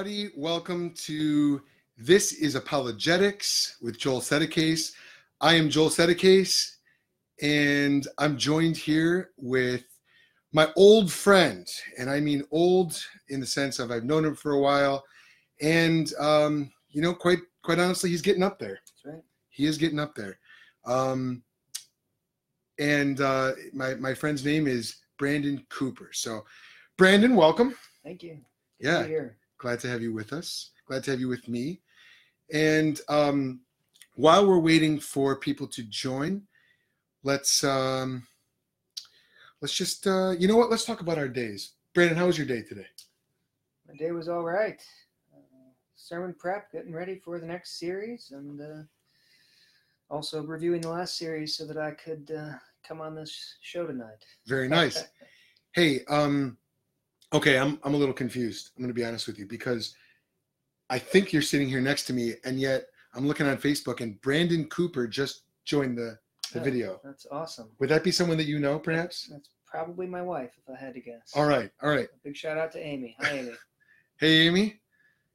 Welcome to This is Apologetics with Joel Settecase. I am Joel Settecase, and I'm joined here with my old friend, and I mean old in the sense of I've known him for a while, and um, you know, quite quite honestly, he's getting up there. That's right. He is getting up there. Um, and uh, my my friend's name is Brandon Cooper. So, Brandon, welcome. Thank you. Good Yeah. Glad to have you with us. Glad to have you with me. And um, while we're waiting for people to join let's um, let's just uh, you know what? Let's talk about our days. Brandon how was your day today? My day was all right. Uh, sermon prep, getting ready for the next series, and uh, also reviewing the last series so that I could uh, come on this show tonight. very nice. Hey um okay i'm i'm a little confused i'm going to be honest with you because i think you're sitting here next to me and yet i'm looking on facebook and brandon cooper just joined the the Yeah. video That's awesome. would that be someone that you know perhaps That's probably my wife, if I had to guess. all right all right Big shout out to Amy. Hi, Amy. Hey, Amy.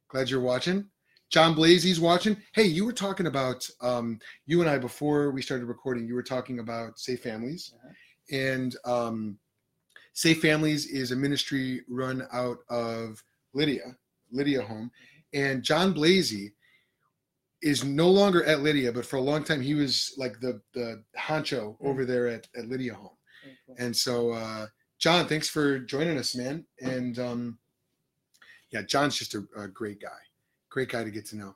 Glad you're watching. John Blazy's watching. Hey, you were talking about um, you and I before we started recording. You were talking about Safe Families, Uh-huh. and um, Safe Families is a ministry run out of Lydia, Lydia Home, and John Blazy is no longer at Lydia, but for a long time he was like the the honcho over there at, at Lydia Home. Cool. And so, uh, John, thanks for joining us, man. And um, yeah, John's just a, a great guy, great guy to get to know.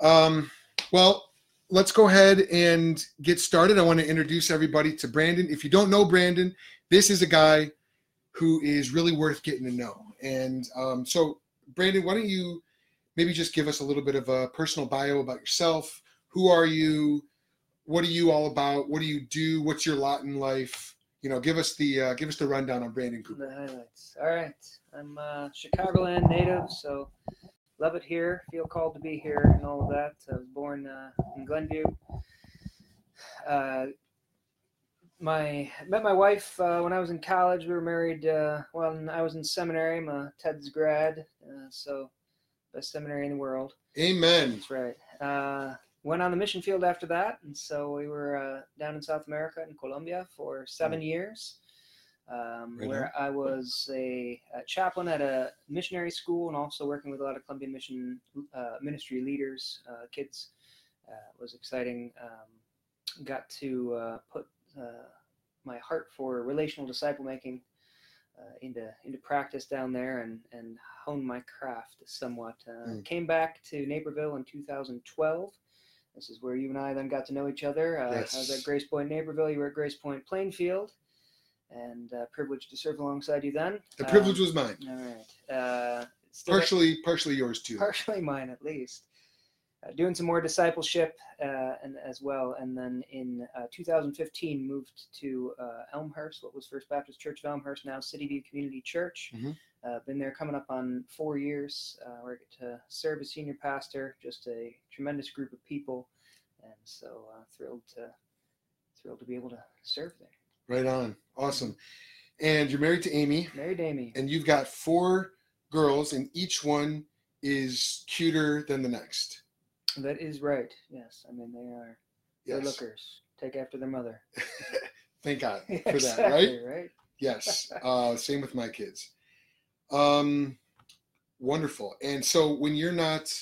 Um, well, let's go ahead and get started. I want to introduce everybody to Brandon. If you don't know Brandon, this is a guy who is really worth getting to know. And um, so, Brandon, why don't you maybe just give us a little bit of a personal bio about yourself? Who are you? What are you all about? What do you do? What's your lot in life? You know, give us the uh, give us the rundown on Brandon Cooper. The highlights. All right. I'm a Chicagoland native, so love it here. Feel called to be here and all of that. I was born uh, in Glenview. Uh, my met my wife uh, when I was in college. We were married uh, when I was in seminary. I'm a TEDS grad, uh, so best seminary in the world. Amen. That's right. Uh, went on the mission field after that, and so we were uh, down in South America in Colombia for seven years, um, where I was a, a chaplain at a missionary school and also working with a lot of Colombian mission uh, ministry leaders, uh, kids. Uh, was exciting. Um, got to uh, put my heart for relational disciple making uh, into into practice down there and and hone my craft somewhat. Uh, Mm. Came back to Naperville in 2012. This is where you and I then got to know each other. Uh, I was at Grace Point Naperville. You were at Grace Point Plainfield, and uh, privileged to serve alongside you then. The privilege Um, was mine. all right. Uh, Partially, partially yours too. partially mine at least. Uh, doing some more discipleship uh, and as well, and then in uh, 2015 moved to uh, Elmhurst, what was First Baptist Church of Elmhurst, now City View Community Church. Mhm. Uh, been there coming up on four years. Uh, where I get to serve as senior pastor. Just a tremendous group of people, and so uh, thrilled to thrilled to be able to serve there. Right on. Awesome. And you're married to Amy, Married Amy. and you've got four girls, and each one is cuter than the next. That is right. Yes, I mean they are Yes. good lookers. Take after their mother. Thank God for that, right? right? Yes. Uh, same with my kids. Um, wonderful. And so when you're not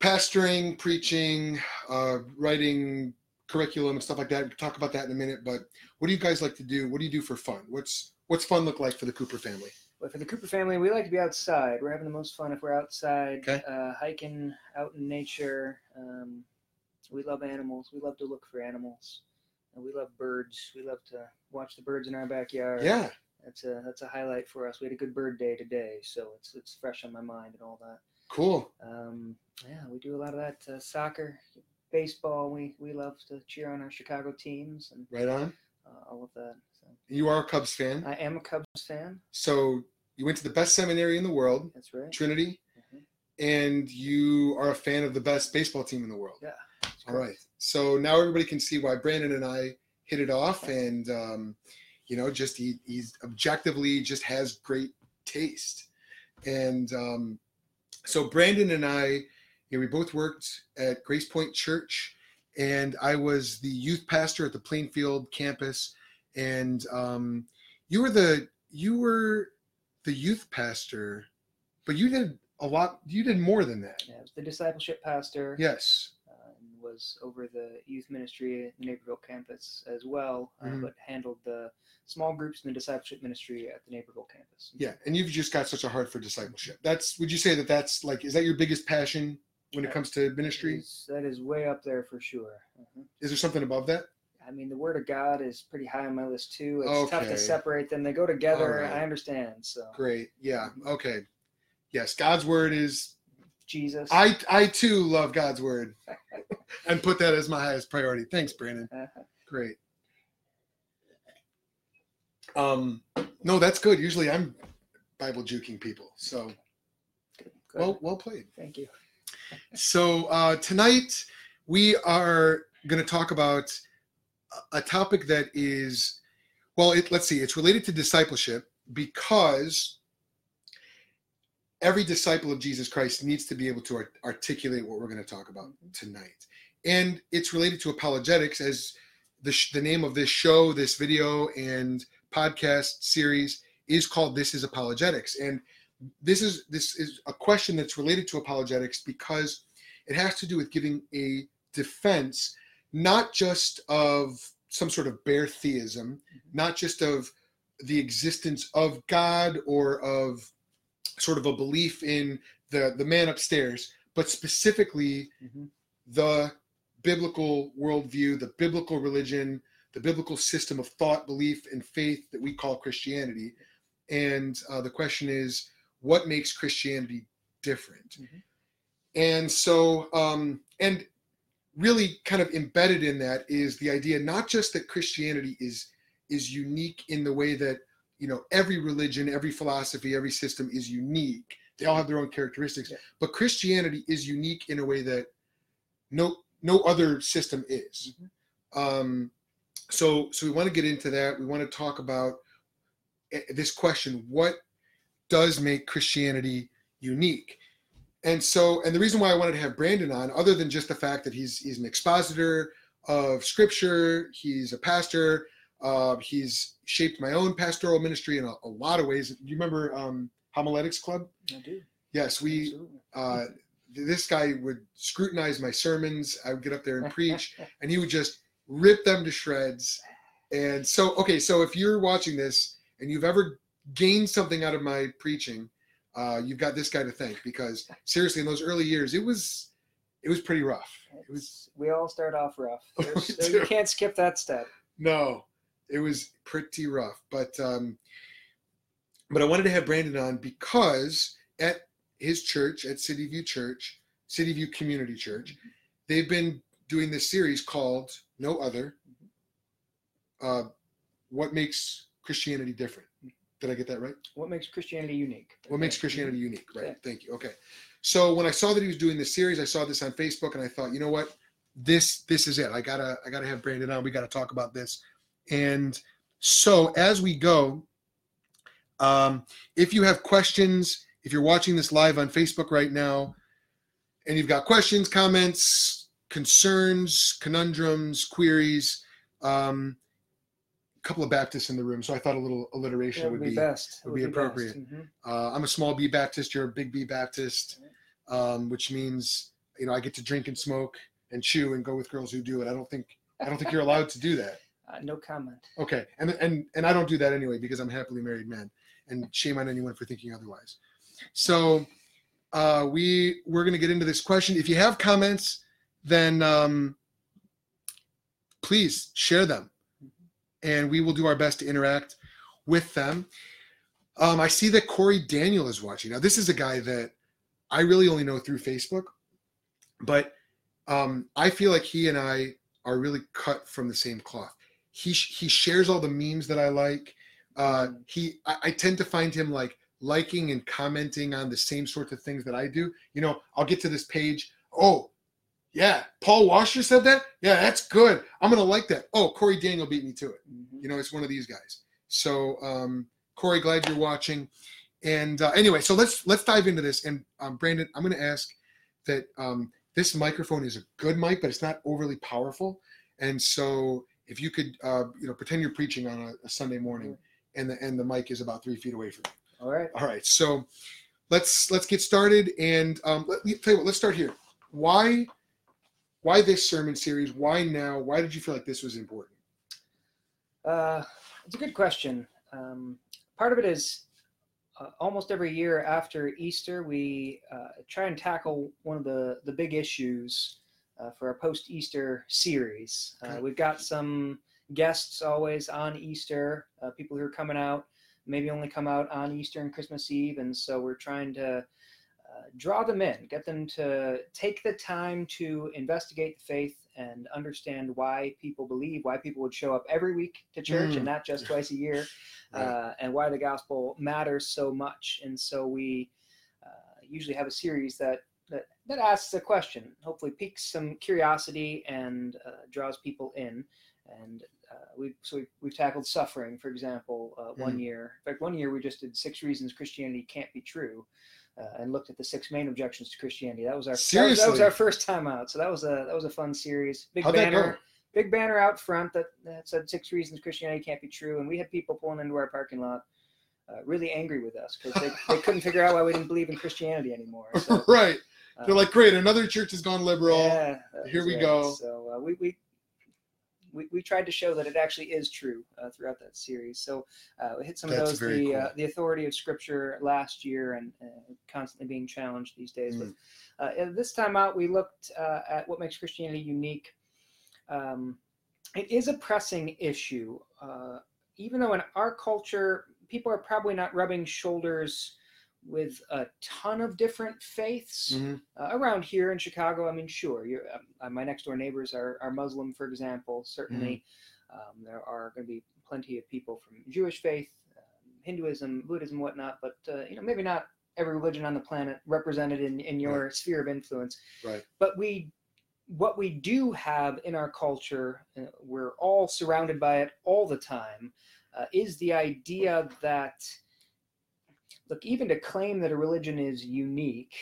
pastoring, preaching, uh, writing curriculum and stuff like that, we can talk about that in a minute. But what do you guys like to do? What do you do for fun? What's what's fun look like for the Cooper family? But for the Cooper family, we like to be outside. We're having the most fun if we're outside, Okay. uh, hiking out in nature. Um, we love animals. We love to look for animals. And we love birds. We love to watch the birds in our backyard. Yeah. that's a that's a highlight for us. We had a good bird day today, so it's it's fresh on my mind and all that. Cool. Um, yeah, we do a lot of that. Uh, soccer, baseball. We we love to cheer on our Chicago teams and Right on. uh, all of that. You are a Cubs fan. I am a Cubs fan. So you went to the best seminary in the world, That's right. Trinity, Mhm. and you are a fan of the best baseball team in the world. Yeah. All right. So now everybody can see why Brandon and I hit it off, and um, you know, just he, he's objectively just has great taste. And um, so Brandon and I, you know, we both worked at Grace Point Church, and I was the youth pastor at the Plainfield campus. And um, you were the you were the youth pastor, but you did a lot. You did more than that. Yeah, I was the discipleship pastor. Yes. uh, and was over the youth ministry at the Naperville campus as well, uh, Mhm. but handled the small groups and the discipleship ministry at the Naperville campus. Yeah, and you've just got such a heart for discipleship. That's would you say that that's like is that your biggest passion when it comes to ministry? is, that is way up there for sure. Mhm. Is there something above that? I mean, the Word of God is pretty high on my list too. It's tough to separate them; they go together. Alright. I understand. So Great. Yeah. Okay. Yes, God's word is Jesus. I I too love God's word and put that as my highest priority. Thanks, Brandon. Uh-huh. Great. Um no, that's good. Usually I'm Bible juking people. So Good. well well played. Thank you. So uh, tonight we are going to talk about a- topic that is, well, it, let's see, it's related to discipleship because every disciple of Jesus Christ needs to be able to art- articulate what we're going to talk about mm-hmm. tonight, and it's related to apologetics as the sh- the name of this show, this video, and podcast series is called "This Is Apologetics," and this is this is a question that's related to apologetics because it has to do with giving a defense not just of some sort of bare theism not just of the existence of god or of sort of a belief in the the man upstairs but specifically Mhm. the biblical worldview the biblical religion the biblical system of thought belief and faith that we call christianity and uh, the question is what makes christianity different Mhm. and so um and really kind of embedded in that is the idea not just that christianity is is unique in the way that you know every religion every philosophy every system is unique. They all have their own characteristics Yeah. but christianity is unique in a way that no no other system is. Um so so we want to get into that. We want to talk about eh, this question what does make christianity unique and so and the reason why i wanted to have brandon on other than just the fact that he's he's an expositor of scripture he's a pastor uh, he's shaped my own pastoral ministry in a, a lot of ways do you remember um homiletics club I do. yes we uh, this guy would scrutinize my sermons. I would get up there and preach, and he would just rip them to shreds. And so, okay, so if you're watching this and you've ever gained something out of my preaching, uh, you've got this guy to thank because seriously, in those early years, it was it was pretty rough. It was we all start off rough. We there- you can't skip that step. no, it was pretty rough. But um, but I wanted to have Brandon on because at his church, at City View Church, City View Community Church, they've been doing this series called No Other. Uh, what makes Christianity different? Did I get that right? What makes Christianity unique? What makes Christianity unique? Right. Yeah. Thank you. Okay. So when I saw that he was doing this series, I saw this on Facebook, and I thought, you know what, this this is it. I gotta I gotta have Brandon on. We gotta talk about this. And so as we go, um, if you have questions, if you're watching this live on Facebook right now, and you've got questions, comments, concerns, conundrums, queries, um, couple of Baptists in the room, so I thought a little alliteration That would be, be best. would be appropriate. Mhm. uh, I'm a small B Baptist. You're a big B Baptist, um, which means you know I get to drink and smoke and chew and go with girls who do it. I don't think I don't think you're allowed to do that. Uh, no comment. Okay, and and and I don't do that anyway because I'm happily married man, and shame on anyone for thinking otherwise. So uh, we we're gonna get into this question. If you have comments, then um, please share them, and we will do our best to interact with them. Um, I see that Corey Daniel is watching. Now, this is a guy that I really only know through Facebook, but um, I feel like he and I are really cut from the same cloth. He he shares all the memes that I like. Uh, he I, I tend to find him like liking and commenting on the same sorts of things that I do. You know, I'll get to this page. Oh, yeah, Paul Washer said that. Yeah, that's good. I'm gonna like that. Oh, Corey Daniel beat me to it Mhm. you know it's one of these guys so um corey glad you're watching And uh, anyway, so let's let's dive into this. And um, Brandon, I'm going to ask that um, this microphone is a good mic, but it's not overly powerful. And so if you could, uh, you know, pretend you're preaching on a, a Sunday morning, and the and the mic is about three feet away from you. All right. All right, so let's let's get started. And um, let me tell you what. Let's start here. Why why this sermon series? Why now? Why did you feel like this was important? Uh, it's a good question. Um, part of it is uh, almost every year after Easter, we uh, try and tackle one of the, the big issues uh, for our post Easter series. Uh, we've got some guests always on Easter, uh, people who are coming out, maybe only come out on Easter and Christmas Eve. And so we're trying to draw them in, get them to take the time to investigate the faith and understand why people believe, why people would show up every week to church Mm. and not just twice a year, Right. uh, and why the gospel matters so much. And so we uh, usually have a series that, that that asks a question, hopefully piques some curiosity and uh, draws people in. And uh, we so we've, we've tackled suffering, for example, uh, one Mm. year. In fact, one year we just did six reasons Christianity can't be true. Uh, and looked at the six main objections to Christianity. That was our that was, that was our first time out. So that was a that was a fun series. Big How'd banner, big banner out front that, that said six reasons Christianity can't be true, and we had people pulling into our parking lot, uh, really angry with us because they, they couldn't figure out why we didn't believe in Christianity anymore. So, right. uh, They're like, great, another church has gone liberal. yeah, Here we it. go. So uh, we, we we we tried to show that it actually is true uh, throughout that series. So uh, we hit some That's of those the uh, cool. the authority of Scripture last year and uh, constantly being challenged these days. Mm. But uh, this time out, we looked uh, at what makes Christianity unique. Um, it is a pressing issue, uh, even though in our culture, people are probably not rubbing shoulders with a ton of different faiths Mhm. uh, around here in Chicago. I mean, sure, you're, uh, my next door neighbors are, are Muslim, for example. Certainly, um, there are going to be plenty of people from Jewish faith, um, Hinduism, Buddhism, whatnot. But uh, you know, maybe not every religion on the planet represented in, in your sphere of influence. Right. But we, what we do have in our culture, uh, we're all surrounded by it all the time, uh, is the idea that look, even to claim that a religion is unique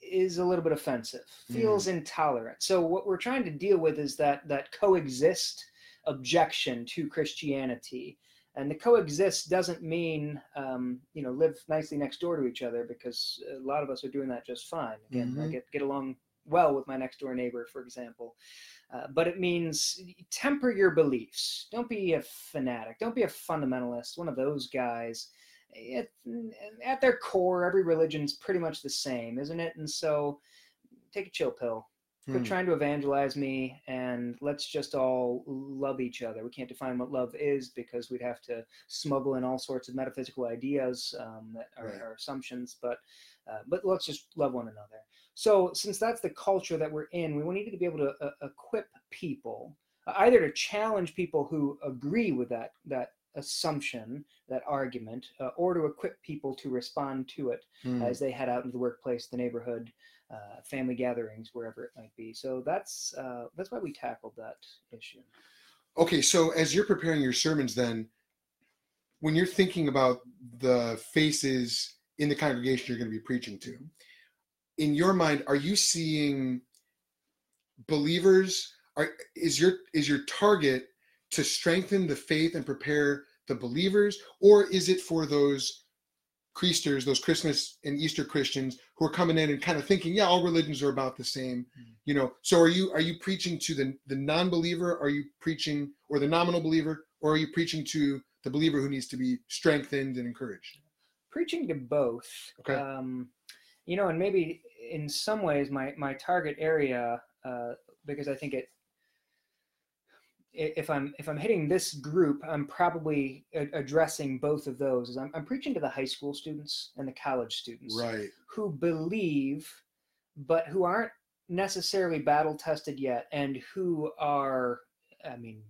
is a little bit offensive, feels intolerant. So what we're trying to deal with is that that coexist objection to Christianity. And the coexist doesn't mean um, you know live nicely next door to each other because a lot of us are doing that just fine. Again, I Mhm. get get along well with my next door neighbor, for example. Uh, but it means temper your beliefs. Don't be a fanatic. Don't be a fundamentalist. One of those guys. At, at their core, every religion's pretty much the same, isn't it? And so, take a chill pill. Quit Hmm. trying to evangelize me, and let's just all love each other. We can't define what love is because we'd have to smuggle in all sorts of metaphysical ideas um, that are, Right. are assumptions. But uh, but let's just love one another. So since that's the culture that we're in, we need to be able to uh, equip people either to challenge people who agree with that that assumption, that argument, uh, or to equip people to respond to it Hmm. as they head out into the workplace, the neighborhood, uh, family gatherings, wherever it might be. So that's uh, that's why we tackled that issue. Okay, so as you're preparing your sermons, then, when you're thinking about the faces in the congregation you're going to be preaching to, in your mind, are you seeing believers? Are is your is your target to strengthen the faith and prepare the believers, or is it for those Christers, those Christmas and Easter Christians who are coming in and kind of thinking, yeah, all religions are about the same, Mm. you know? So are you are you preaching to the the non-believer? Are you preaching or the nominal believer, or are you preaching to the believer who needs to be strengthened and encouraged? Preaching to both, Okay. um, you know, and maybe in some ways my my target area, uh, because I think it. If I'm if I'm hitting this group, I'm probably a- addressing both of those. Is I'm, I'm preaching to the high school students and the college students. Right. who believe but who aren't necessarily battle tested yet and who are i mean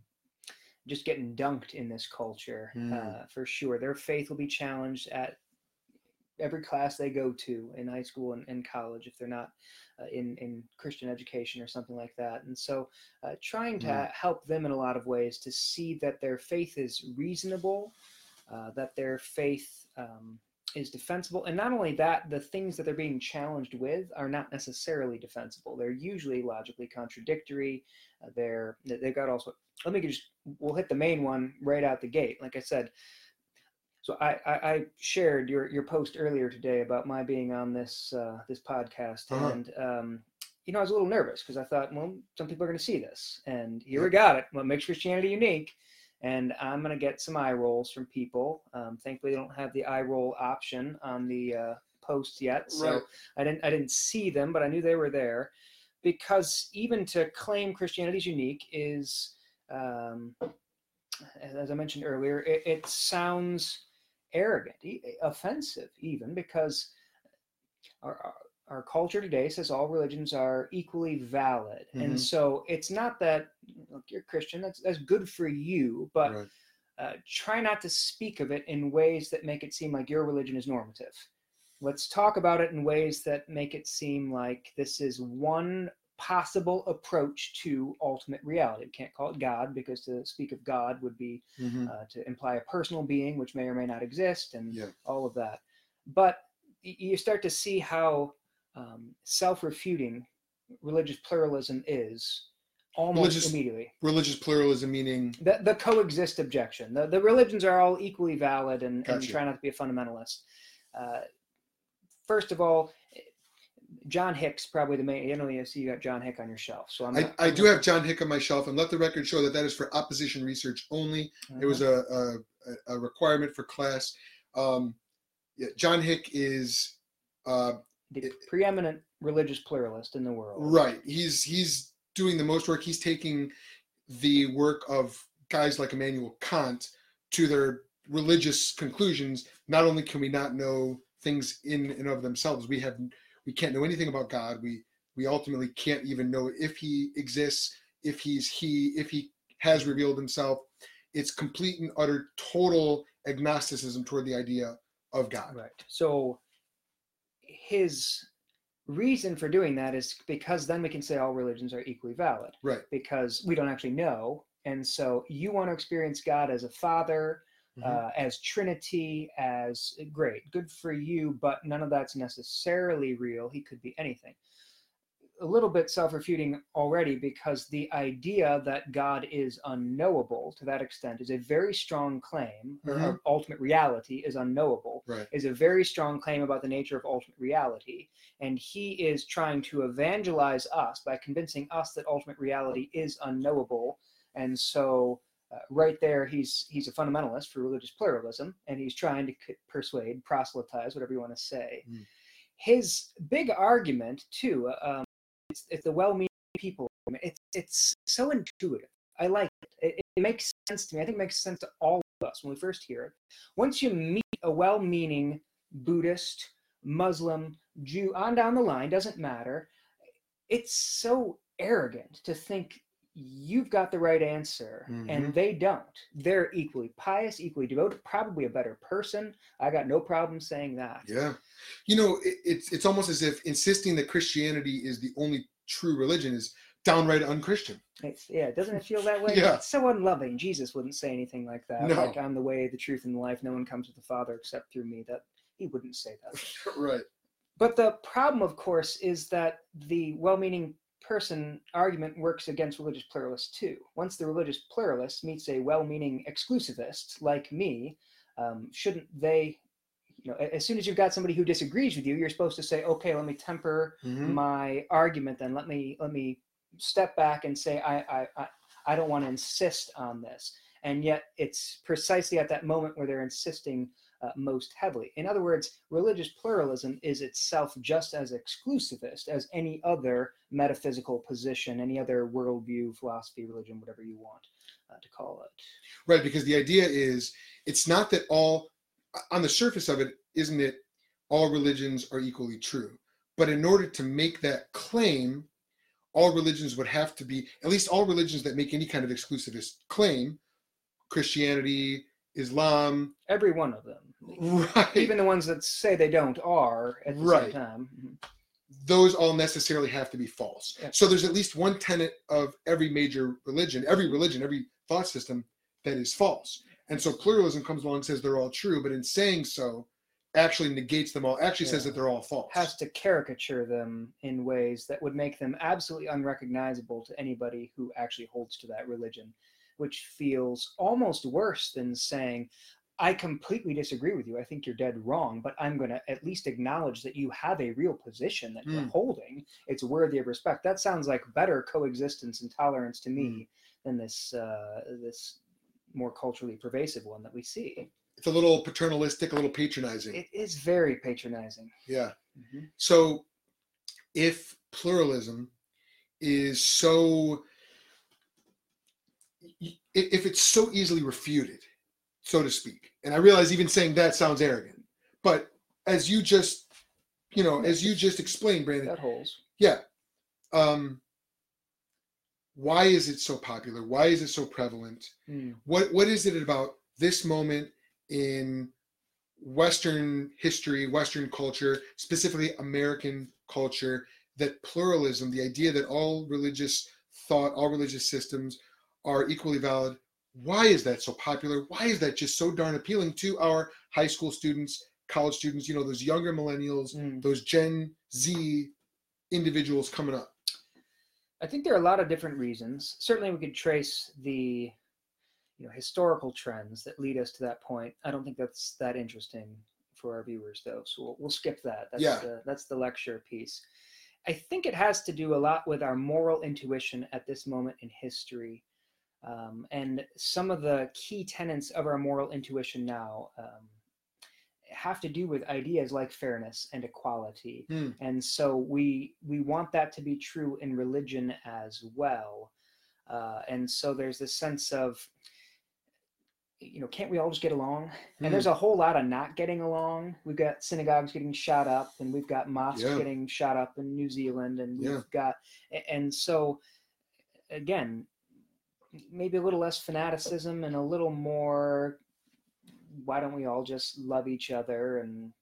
just getting dunked in this culture Hmm. uh, for sure their faith will be challenged at every class they go to in high school and, and college if they're not uh, in, in christian education or something like that and so uh, trying to Hmm. help them in a lot of ways to see that their faith is reasonable uh, that their faith um, is defensible. And not only that, the things that they're being challenged with are not necessarily defensible. They're usually logically contradictory. Uh, they're they've got also. Let me just we'll hit the main one right out the gate. Like I said, so I, I, I shared your your post earlier today about my being on this uh, this podcast, Uh-huh. and um, you know I was a little nervous because I thought, well, some people are going to see this, and here we got it. What makes Christianity unique? And I'm going to get some eye rolls from people. Um, thankfully, they don't have the eye roll option on the uh, posts yet, so Right. I didn't I didn't see them, but I knew they were there because even to claim Christianity is unique is, um, as I mentioned earlier, it, it sounds arrogant, offensive, even because our, our our culture today says all religions are equally valid, Mhm. and so it's not that look you're Christian that's that's good for you, but Right. uh, try not to speak of it in ways that make it seem like your religion is normative. Let's talk about it in ways that make it seem like this is one possible approach to ultimate reality. We can't call it God because to speak of God would be Mhm. uh, to imply a personal being which may or may not exist and Yeah. all of that. But you start to see how um, self-refuting religious pluralism is almost Religious- immediately Religious pluralism meaning the, the coexist objection. The, the religions are all equally valid and, and try not to be a fundamentalist. Uh, first of all, John Hicks probably the main. I know, you see you got John Hick on your shelf. So I'm. I, not- I I'm do have John Hick on my shelf, and let the record show that that is for opposition research only. It was Uh-huh. a, a, a requirement for class. Um, yeah, John Hick is uh, the preeminent religious pluralist in the world. right. He's he's doing the most work. He's taking the work of guys like Immanuel Kant to their religious conclusions. Not only can we not know things in and of themselves, we have we can't know anything about God. We we ultimately can't even know if he exists, if he's he, if he has revealed himself. It's complete and utter total agnosticism toward the idea of God. Right. So his reason for doing that is because then we can say all religions are equally valid. Right. Because we don't actually know. And so you want to experience God as a father, Mhm. uh, as Trinity, as great, good for you, but none of that's necessarily real. He could be anything. A little bit self refuting already because the idea that God is unknowable to that extent is a very strong claim, or- or ultimate reality is unknowable, Right. is a very strong claim about the nature of ultimate reality. And he is trying to evangelize us by convincing us that ultimate reality is unknowable. And so uh, right there he's he's a fundamentalist for religious pluralism and he's trying to c- persuade proselytize whatever you want to say. Mm. his big argument too uh, um, it's, it's the well-meaning people it's it's so intuitive. I like it. it it makes sense to me. I think it makes sense to all of us when we first hear it. Once you meet a well-meaning buddhist muslim jew on down the line doesn't matter. It's so arrogant to think you've got the right answer Mhm. and they don't they're equally pious equally devoted probably a better person i got no problem saying that Yeah. You know, it, it's it's almost as if insisting that Christianity is the only true religion is downright unchristian. it's, yeah doesn't it feel that way Yeah. it's so unloving jesus wouldn't say anything like that No. like i'm the way the truth and the life no one comes to the father except through me that he wouldn't say that right. But the problem, of course, is that the well meaning person argument works against religious pluralists too. Once the religious pluralist meets a well meaning exclusivist like me, um, shouldn't they? You know, as soon as you've got somebody who disagrees with you, you're supposed to say, "Okay, let me temper Mhm. my argument. Then let me let me step back and say, I I I, I don't want to insist on this." And yet, it's precisely at that moment where they're insisting uh, most heavily. In other words, religious pluralism is itself just as exclusivist as any other metaphysical position, any other worldview, philosophy, religion, whatever you want uh, to call it. Right, because the idea is it's not that all on the surface of it, isn't it all religions are equally true. But in order to make that claim, all religions would have to be at least all religions that make any kind of exclusivist claim, Christianity, Islam, Every one of them, right. even the ones that say they don't, are at the Right. same time. Mhm. those all necessarily have to be false. Yeah. So there's at least one tenet of every major religion, every religion, every thought system that is false. And so pluralism comes along and says they're all true, but in saying so, actually negates them all. Actually says that they're all false. has to caricature them in ways that would make them absolutely unrecognizable to anybody who actually holds to that religion, which feels almost worse than saying, I completely disagree with you. I think you're dead wrong, but I'm going to at least acknowledge that you have a real position that you're Mm. holding. It's worthy of respect. That sounds like better coexistence and tolerance to me Mm. than this uh, this more culturally pervasive one that we see. it's a little paternalistic, a little patronizing. It is very patronizing. yeah. Mhm. So if pluralism is so if it's so easily refuted, so to speak, and I realize even saying that sounds arrogant, but as you just you know, as you just explained, Brandon, That holds. yeah. Um why is it so popular? Why is it so prevalent? Mm. what what is it about this moment in western history western culture specifically american culture that pluralism the idea that all religious thought all religious systems are equally valid why is that so popular why is that just so darn appealing to our high school students college students you know those younger millennials Mm. those gen z individuals coming up I think there are a lot of different reasons. Certainly, we could trace the you know historical trends that lead us to that point. I don't think that's that interesting for our viewers, though. So we'll, we'll skip that. That's Yeah. the, that's the lecture piece. I think it has to do a lot with our moral intuition at this moment in history. Um, and some of the key tenets of our moral intuition now um, have to do with ideas like fairness and equality Hmm. and so we we want that to be true in religion as well uh, and so there's this sense of you know can't we all just get along Hmm. and there's a whole lot of not getting along we've got synagogues getting shot up and we've got mosques Yeah. getting shot up in new zealand and we've Yeah. got and so again maybe a little less fanaticism and a little more why don't we all just love each other and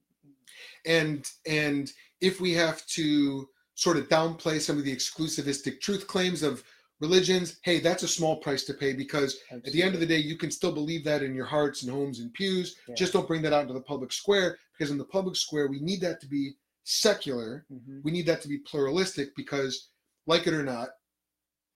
and and if we have to sort of downplay some of the exclusivistic truth claims of religions hey that's a small price to pay because at the end of the day you can still believe that in your hearts and homes and pews Yeah. just don't bring that out into the public square because in the public square we need that to be secular Mhm. we need that to be pluralistic because like it or not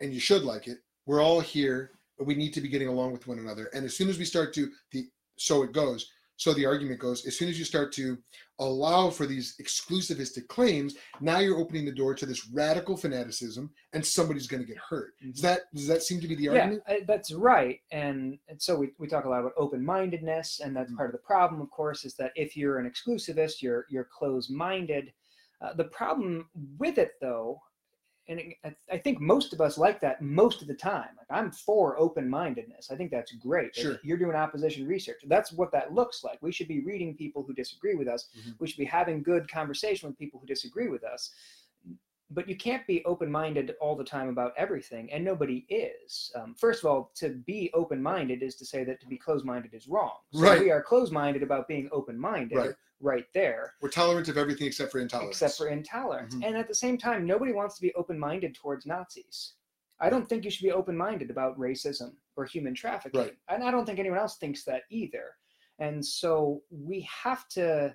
and you should like it we're all here but we need to be getting along with one another. And as soon as we start to the so it goes. So the argument goes as soon as you start to allow for these exclusivistic claims now you're opening the door to this radical fanaticism and somebody's going to get hurt. Does Mhm. that does that seem to be the argument? I- that's right. And, and so we, we talk a lot about open-mindedness and that's Mm. part of the problem of course is that if you're an exclusivist you're you're closed-minded. Uh, the problem with it though and it, I, I think most of us like that most of the time. Like i'm for open-mindedness. I think that's great. If Sure. you're doing opposition research that's what that looks like. We should be reading people who disagree with us. Mhm. we should be having good conversation with people who disagree with us. But you can't be open-minded all the time about everything and nobody is. Um, first of all to be open-minded is to say that to be closed-minded is wrong. So Right. we are closed-minded about being open-minded. Right. Right there. We're tolerant of everything except for intolerance. Except for intolerance. Mhm. and at the same time nobody wants to be open-minded towards nazis. I don't think you should be open-minded about racism or human trafficking. Right. and i don't think anyone else thinks that either. And so we have to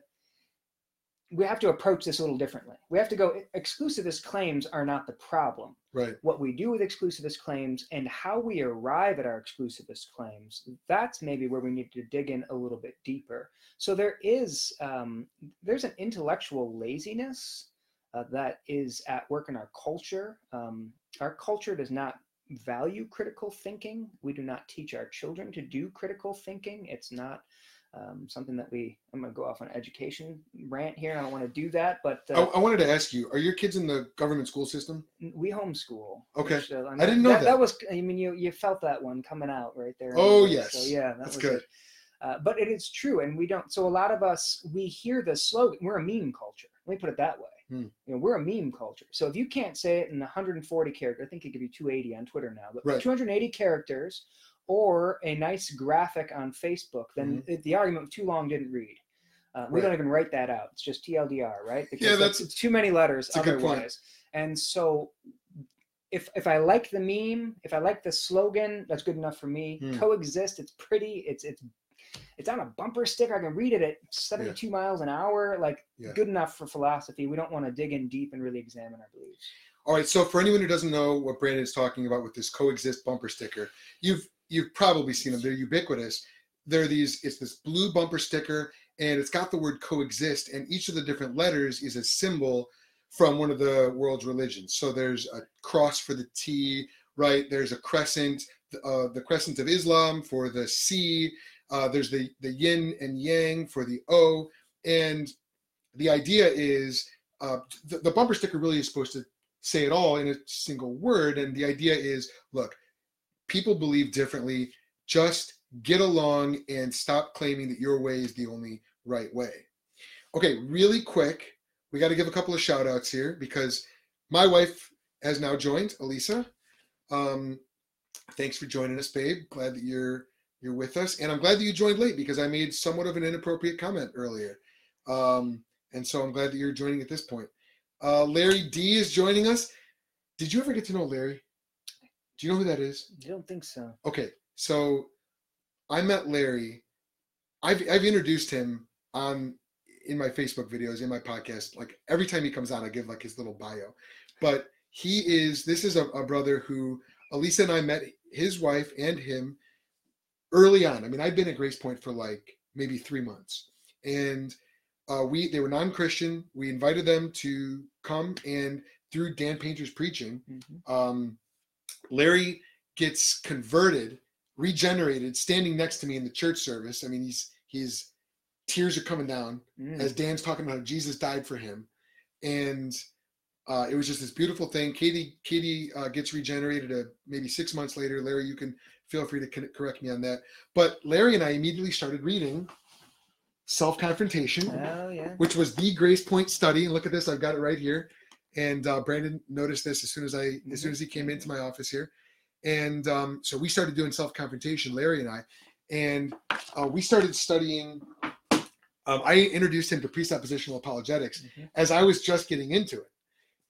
we have to approach this a little differently. We have to go exclusivist claims are not the problem. Right. What we do with exclusivist claims and how we arrive at our exclusivist claims that's maybe where we need to dig in a little bit deeper. So there is um, there's an intellectual laziness uh, that is at work in our culture. Um, our culture does not value critical thinking. We do not teach our children to do critical thinking. It's not um, something that we i'm going to go off on education rant here i don't want to do that but I, uh, I wanted to ask you are your kids in the government school system we homeschool. Okay. which, uh, I didn't know that. That was, I mean, you you felt that one coming out right there. Oh, yes. So yeah, that That's was good. Uh, but it is true, and we don't. So a lot of us, we hear the slogan. We're a meme culture. Let me put it that way. Hmm. You know, we're a meme culture. So if you can't say it in 140 characters, I think it could be 280 on Twitter now, but Right. 280 characters or a nice graphic on Facebook, then it- the argument of too long didn't read. Uh, we Mm-hmm. Right. don't even write that out. It's just TLDR, right? Because that's- it's too many letters it's a good point. otherwise. And so if if I like the meme, if I like the slogan, that's good enough for me. Hmm. Coexist, it's pretty, it's it's it's on a bumper sticker. I can read it at 72 miles an hour. Like Yeah. good enough for philosophy. We don't want to dig in deep and really examine our beliefs. All right. So for anyone who doesn't know what Brandon is talking about with this coexist bumper sticker, you've you've probably seen them. They're ubiquitous. They're these. It's this blue bumper sticker, and it's got the word coexist, and each of the different letters is a symbol from one of the world's religions. So there's a cross for the T, right? There's a crescent, uh, the crescent of Islam for the C. Uh, there's the the yin and yang for the O, and the idea is uh, the, the bumper sticker really is supposed to say it all in a single word. And the idea is look, people believe differently. Just get along and stop claiming that your way is the only right way. Okay, really quick, we got to give a couple of shout outs here because my wife has now joined, Elisa. Um, thanks for joining us, babe. Glad that you're you're with us, and I'm glad that you joined late because I made somewhat of an inappropriate comment earlier, um, and so I'm glad that you're joining at this point. Uh, Larry D is joining us. Did you ever get to know Larry? Do you know who that is? I don't think so. Okay, so I met Larry. I've I've introduced him on in my Facebook videos, in my podcast. Like every time he comes on, I give like his little bio. But he is this is a, a brother who Elisa and I met his wife and him early on. I mean, I've been at Grace Point for like maybe three months, and uh, we they were non-Christian. We invited them to come, and through Dan Painter's preaching, Mhm. um, Larry gets converted, regenerated, standing next to me in the church service. I mean, he's he's tears are coming down Mm. as Dan's talking about how Jesus died for him, and uh, it was just this beautiful thing. Katie Katie uh, gets regenerated uh, maybe six months later. Larry, you can feel free to correct me on that. But Larry and I immediately started reading Self Confrontation Oh yeah. which was the Grace Point study. And look at this, I've got it right here. And uh, Brandon noticed this as soon as I, as soon as he came into my office here. And um, so we started doing self confrontation, Larry and I, and uh, we started studying. Um, I introduced him to presuppositional apologetics Mhm. as I was just getting into it,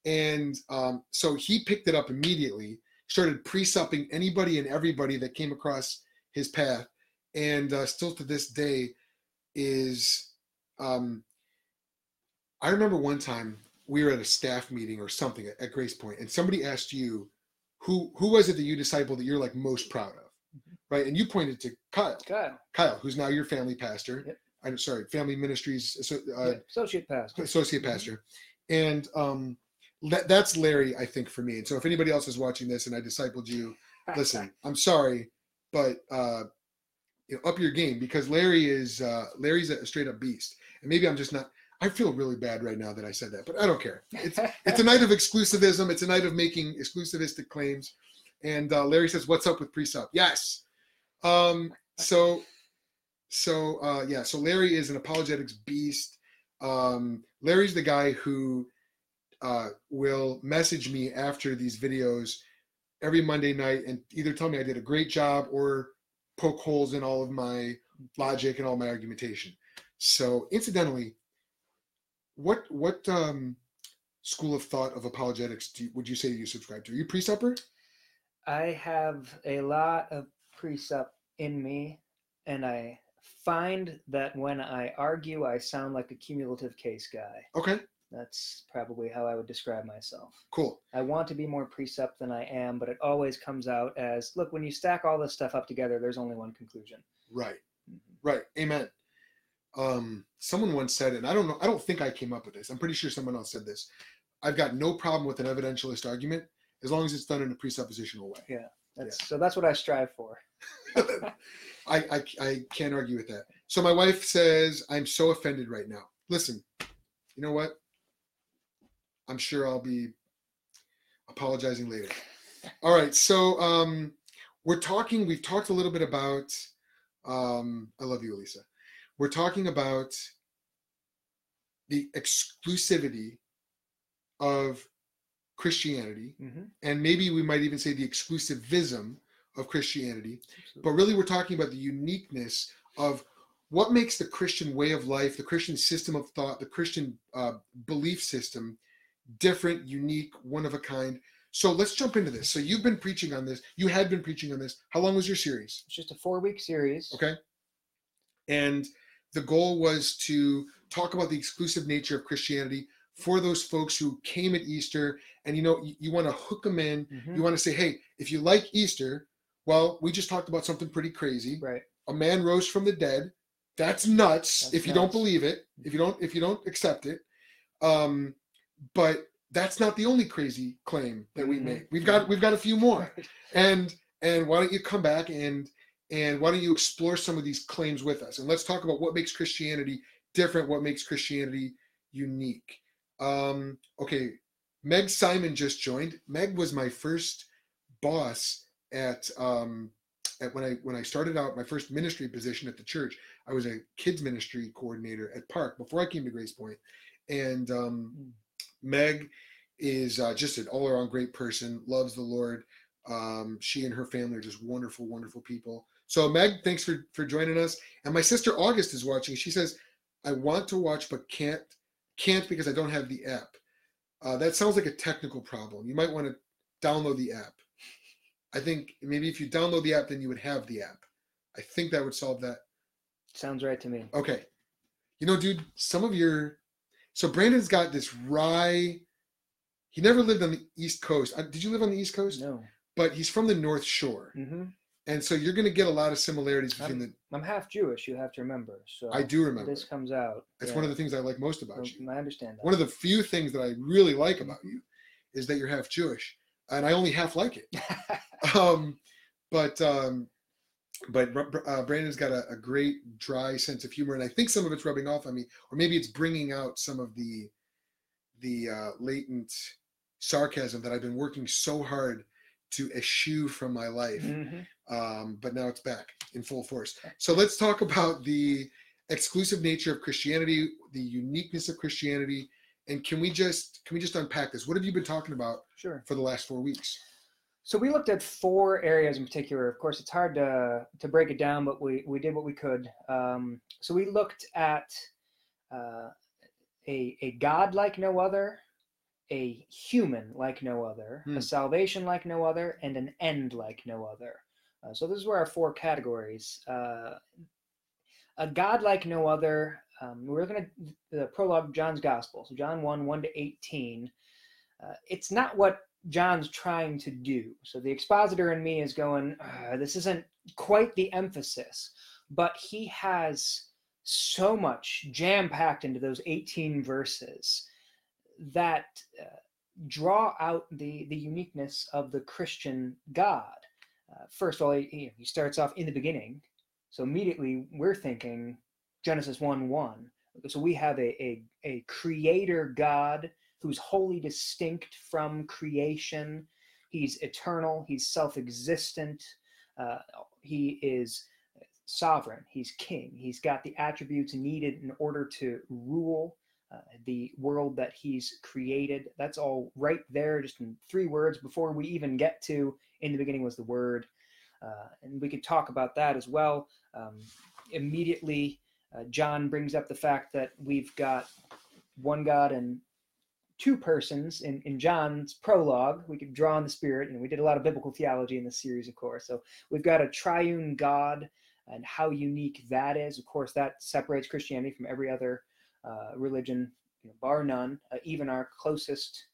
and um, so he picked it up immediately. Started presupping anybody and everybody that came across his path, and uh, still to this day is um, I remember one time we were at a staff meeting or something at, at Grace Point, and somebody asked you, "Who who was it that you discipled that you're like most proud of?" Mhm. Right, and you pointed to Kyle, Kyle. Kyle, who's now your family pastor. Yep. I'm sorry, Family Ministries uh, yeah, associate pastor. associate Mhm. pastor, and um, that, that's Larry, I think, for me. And so, if anybody else is watching this and I discipled you, listen, I'm sorry, but uh, you know, up your game because Larry is uh, Larry's a straight up beast, and maybe I'm just not. I feel really bad right now that I said that, but I don't care. It's it's a night of exclusivism. It's a night of making exclusivistic claims. And uh, Larry says, "What's up with pre-sup?" Yes. Um, so, so uh, yeah. So Larry is an apologetics beast. Um, Larry's the guy who uh, will message me after these videos every Monday night and either tell me I did a great job or poke holes in all of my logic and all my argumentation. So, incidentally, what what um, school of thought of apologetics do you, would you say you subscribe to? Are you pre-supper? I have a lot of presup in me, and I find that when I argue, I sound like a cumulative case guy. Okay, That's probably how I would describe myself. cool. I want to be more presup than I am, but it always comes out as look, when you stack all this stuff up together, there's only one conclusion. Right, Mhm. right. Amen. Um, someone once said, and I don't know, I don't think I came up with this. I'm pretty sure someone else said this. I've got no problem with an evidentialist argument as long as it's done in a presuppositional way. Yeah. That's, So that's what I strive for. I, I I can't argue with that. So my wife says I'm so offended right now. Listen, you know what? I'm sure I'll be apologizing later. All right, so um, we're talking. We've talked a little bit about. Um, I love you, Elisa. We're talking about the exclusivity of Christianity, Mhm. and maybe we might even say the exclusivism of Christianity but really we're talking about the uniqueness of what makes the christian way of life the christian system of thought the christian uh, belief system different unique one of a kind. So let's jump into this. So you've been preaching on this. You had been preaching on this. How long was your series? It's just a four week series. okay. And the goal was to talk about the exclusive nature of Christianity for those folks who came at Easter, and you know you, you want to hook them in. Mhm. You want to say, hey, if you like Easter, well, we just talked about something pretty crazy. Right. A man rose from the dead. That's nuts. That's if you don't believe it, if you don't, if you don't accept it, um, but that's not the only crazy claim that we Mhm. make. We've got we've got a few more and and why don't you come back and and why don't you explore some of these claims with us? And let's talk about what makes christianity different what makes christianity unique. Um okay meg simon just joined. Meg was my first boss at um at when i when i started out my first ministry position at the church i was a kids ministry coordinator at park before i came to grace point. And um meg is uh, just an all-around great person loves the lord. Um, she and her family are just wonderful, wonderful people. So Meg, thanks for for joining us. And my sister August is watching. She says, "I want to watch but can't can't because I don't have the app." Uh, that sounds like a technical problem. You might want to download the app. I think maybe if you download the app, then you would have the app. I think that would solve that. Sounds right to me. Okay. You know, dude, some of your so Brandon's got this wry. He never lived on the East Coast. Uh, Did you live on the East Coast? No. But he's from the North Shore. hmm And so you're going to get a lot of similarities between the. I'm half Jewish. You have to remember. So I do remember. This comes out. It's yeah. one of the things I like most about you. I understand that. One of the few things that I really like about you is that you're half Jewish, and I only half like it. Um, but um, but uh, Brandon's got a, a great dry sense of humor, and I think some of it's rubbing off on me, or maybe it's bringing out some of the the uh, latent sarcasm that I've been working so hard to eschew from my life. Mhm. Um, but now it's back in full force. So let's talk about the exclusive nature of Christianity, the uniqueness of Christianity, and can we just can we just unpack this? What have you been talking about Sure. for the last four weeks? So we looked at four areas in particular. Of course, it's hard to to break it down, but we we did what we could. Um, so we looked at uh, a a God like no other, a human like no other, Hmm. a salvation like no other, and an end like no other. Uh, so those were our four categories. Uh, a God like no other. Um, we're looking at the prologue of John's Gospel. So John one one to eighteen. Uh, it's not what John's trying to do. So the expositor in me is going, "Uh, this isn't quite the emphasis, but he has so much jam packed into those 18 verses that uh, draw out the, the uniqueness of the Christian God. Uh, first of all, he, he starts off in the beginning. So immediately we're thinking Genesis 1 1. So we have a, a, a creator God who's wholly distinct from creation. He's eternal, he's self existent, uh, he is sovereign, he's king, he's got the attributes needed in order to rule. Uh, the world that he's created. That's all right there, just in three words before we even get to in the beginning was the word. Uh, and we could talk about that as well. Um, immediately, uh, John brings up the fact that we've got one God and two persons in, in John's prologue. We could draw on the Spirit, and we did a lot of biblical theology in this series, of course. So we've got a triune God and how unique that is. Of course, that separates Christianity from every other uh, religion, you know, bar none. Uh, even our closest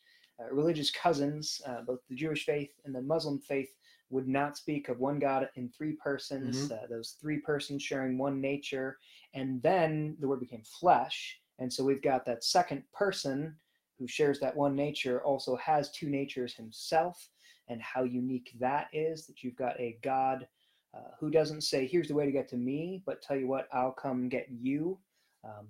religious cousins, uh, both the Jewish faith and the Muslim faith, would not speak of one God in three persons, uh, those three persons sharing one nature. And then the word became flesh. And so we've got that second person who shares that one nature, also has two natures himself, and how unique that is that you've got a God uh, who doesn't say, here's the way to get to me, but tell you what, I'll come get you. Um,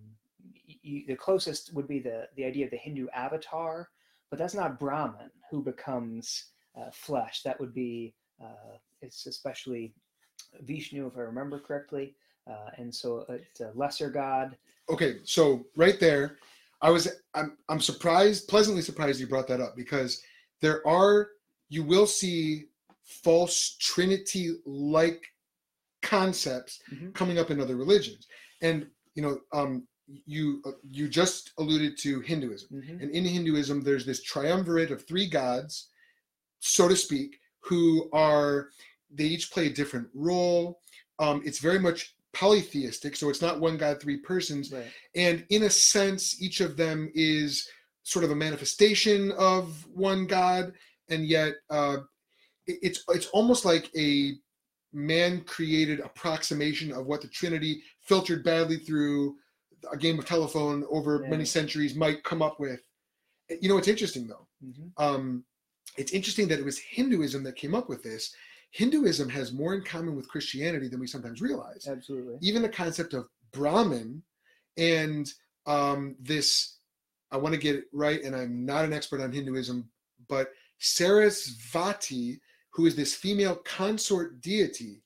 y- y- the closest would be the, the idea of the Hindu avatar, but that's not Brahman who becomes uh, flesh. That would be, uh, it's especially Vishnu, if I remember correctly. Uh, and so it's a lesser god. Okay, so right there, I was I'm I'm surprised, pleasantly surprised you brought that up because there are you will see false trinity like concepts Mhm. coming up in other religions. And you know, um you uh, you just alluded to Hinduism. Mhm. And in Hinduism, there's this triumvirate of three gods, so to speak, who are they each play a different role. Um, it's very much polytheistic, so it's not one God, three persons. Right. And in a sense, each of them is sort of a manifestation of one God, and yet uh, it- it's it's almost like a man-created approximation of what the Trinity, filtered badly through a game of telephone over many centuries, might come up with. You know, it's interesting though hmm um, it's interesting that it was Hinduism that came up with this. Hinduism has more in common with Christianity than we sometimes realize. Absolutely. Even the concept of Brahman and um, this, I want to get it right, and I'm not an expert on Hinduism, but Sarasvati, who is this female consort deity,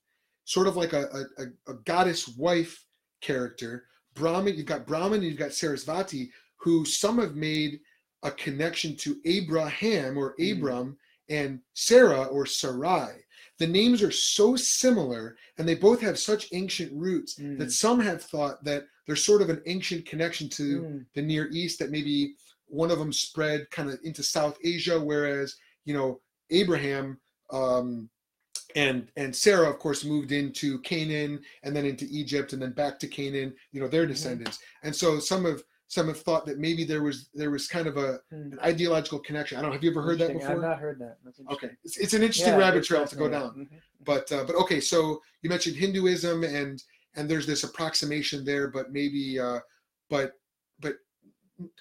sort of like a, a- a goddess wife character. Brahman, you've got Brahman and you've got Sarasvati, who some have made a connection to Abraham or Mm. Abram and Sarah or Sarai. The names are so similar and they both have such ancient roots Mm. that some have thought that there's sort of an ancient connection to Mm. the Near East that maybe one of them spread kind of into South Asia, whereas you know Abraham um, and and Sarah, of course, moved into Canaan and then into Egypt and then back to Canaan. You know their Mhm. descendants, and so some have some have thought that maybe there was there was kind of a Mm. an ideological connection. I don't know. Have you ever heard that Interesting. I've before? not heard that. That's. Okay, it's, it's an interesting Yeah, rabbit trail to go down fascinating. Mhm. but uh, but okay so you mentioned hinduism and and there's this approximation there but maybe uh but but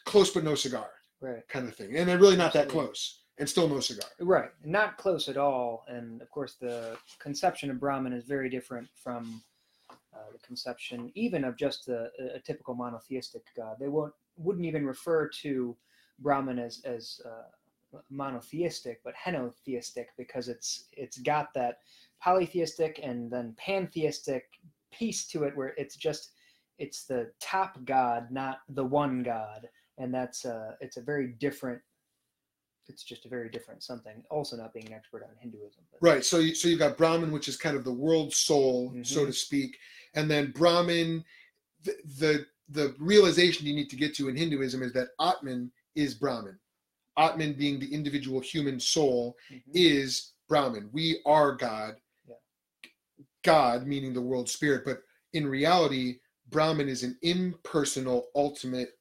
close but no cigar Right. kind of thing and they're really not that close and still no cigar Right. Not close at all. And of course, the conception of Brahman is very different from uh, the conception, even of just a, a typical monotheistic god. They won't wouldn't even refer to Brahman as as uh, monotheistic, but henotheistic because it's it's got that polytheistic and then pantheistic piece to it, where it's just it's the top god, not the one god, and that's uh, it's a very different it's just a very different something. Also, not being an expert on Hinduism. But right so you, so you've got brahman which is kind of the world soul so Mhm. to speak and then brahman the, the the realization you need to get to in hinduism is that atman is brahman atman being the individual human soul Mhm. is Brahman. We are God. Yeah. God, meaning the world spirit, but in reality, Brahman is an impersonal, ultimate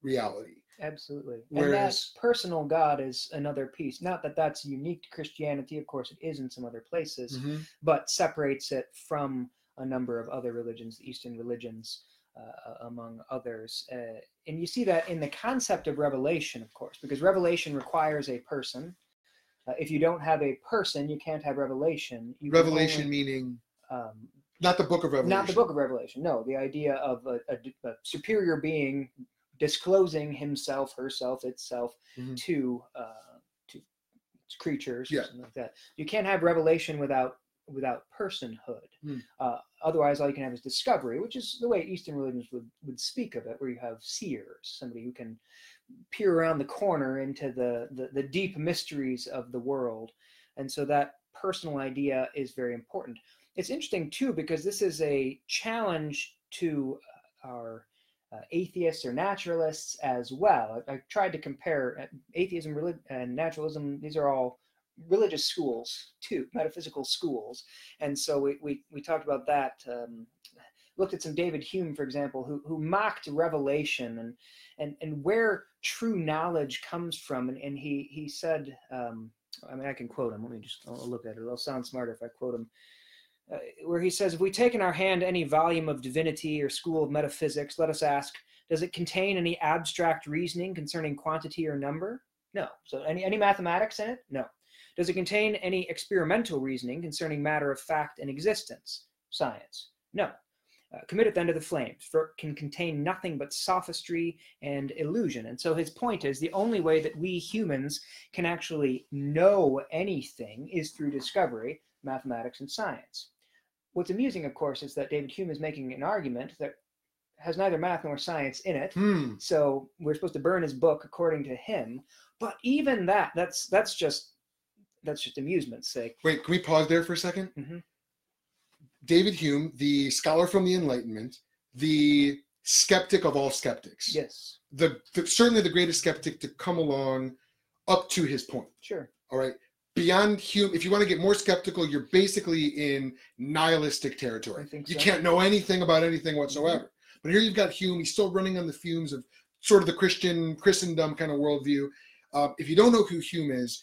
reality. Absolutely. and that personal God is another piece. Not that that's unique to Christianity. Of course, it is in some other places, Mhm. but separates it from a number of other religions, the Eastern religions, uh, among others. Uh, and you see that in the concept of revelation, of course, because revelation requires a person. Uh, if you don't have a person, you can't have revelation. You Revelation only, meaning um, not the book of Revelation. Not the book of Revelation. No, the idea of a, a- a superior being disclosing himself, herself, itself Mhm. to uh, to creatures, or Yeah. something like that. You can't have revelation without without personhood. Hmm. Uh, otherwise, all you can have is discovery, which is the way Eastern religions would, would speak of it, where you have seers, somebody who can peer around the corner into the, the, the deep mysteries of the world. And so that personal idea is very important. It's interesting, too, because this is a challenge to uh, our uh, atheists or naturalists as well. I, I tried to compare uh, atheism relig- and naturalism, these are all religious schools too, metaphysical schools. And so we, we, we talked about that. Um, looked at some David Hume, for example, who, who mocked revelation and, and, and where true knowledge comes from. And, and he, he said, um, I mean, I can quote him. Let me just I'll look at it. It'll sound smarter if I quote him. Uh, where he says, If we take in our hand any volume of divinity or school of metaphysics, let us ask, does it contain any abstract reasoning concerning quantity or number? No. So, any, any mathematics in it? No. Does it contain any experimental reasoning concerning matter of fact and existence? Science. No. Uh, commit it then to the flames, for it can contain nothing but sophistry and illusion. And so his point is the only way that we humans can actually know anything is through discovery, mathematics, and science. What's amusing, of course, is that David Hume is making an argument that has neither math nor science in it. Hmm. So we're supposed to burn his book according to him. But even that, that's that's just that's just amusement's sake. Wait, can we pause there for a 2nd Mhm. David Hume, the scholar from the Enlightenment, the skeptic of all skeptics, Yes, the, the certainly the greatest skeptic to come along up to his point. sure. All right. Beyond Hume, if you want to get more skeptical, you're basically in nihilistic territory. Think You can't know anything about anything whatsoever. But here you've got Hume. He's still running on the fumes of sort of the Christian Christendom kind of worldview. Uh, if you don't know who Hume is,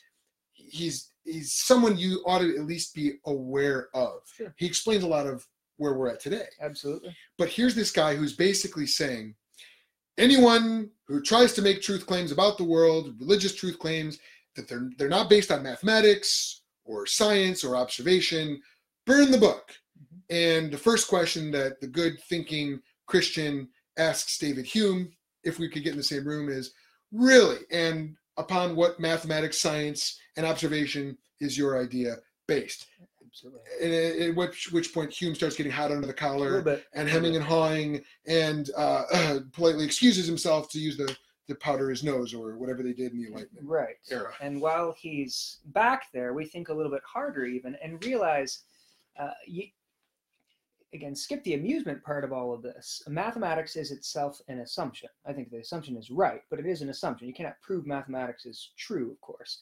he's he's someone you ought to at least be aware of. Sure. He explains a lot of where we're at today. Absolutely. But here's this guy who's basically saying anyone who tries to make truth claims about the world, religious truth claims, that they're they're not based on mathematics or science or observation, burn the book. And the first question that the good thinking Christian asks David Hume, if we could get in the same room, is really, and upon what mathematics, science, and observation is your idea based? Absolutely. And at which, which point Hume starts getting hot under the collar and hemming and hawing and uh, politely excuses himself to use the, the powder his nose or whatever they did in the Enlightenment Right. era. And while he's back there, we think a little bit harder even and realize, uh, you, again, skip the amusement part of all of this. Mathematics is itself an assumption. I think the assumption is right, but it is an assumption. You cannot prove mathematics is true, of course.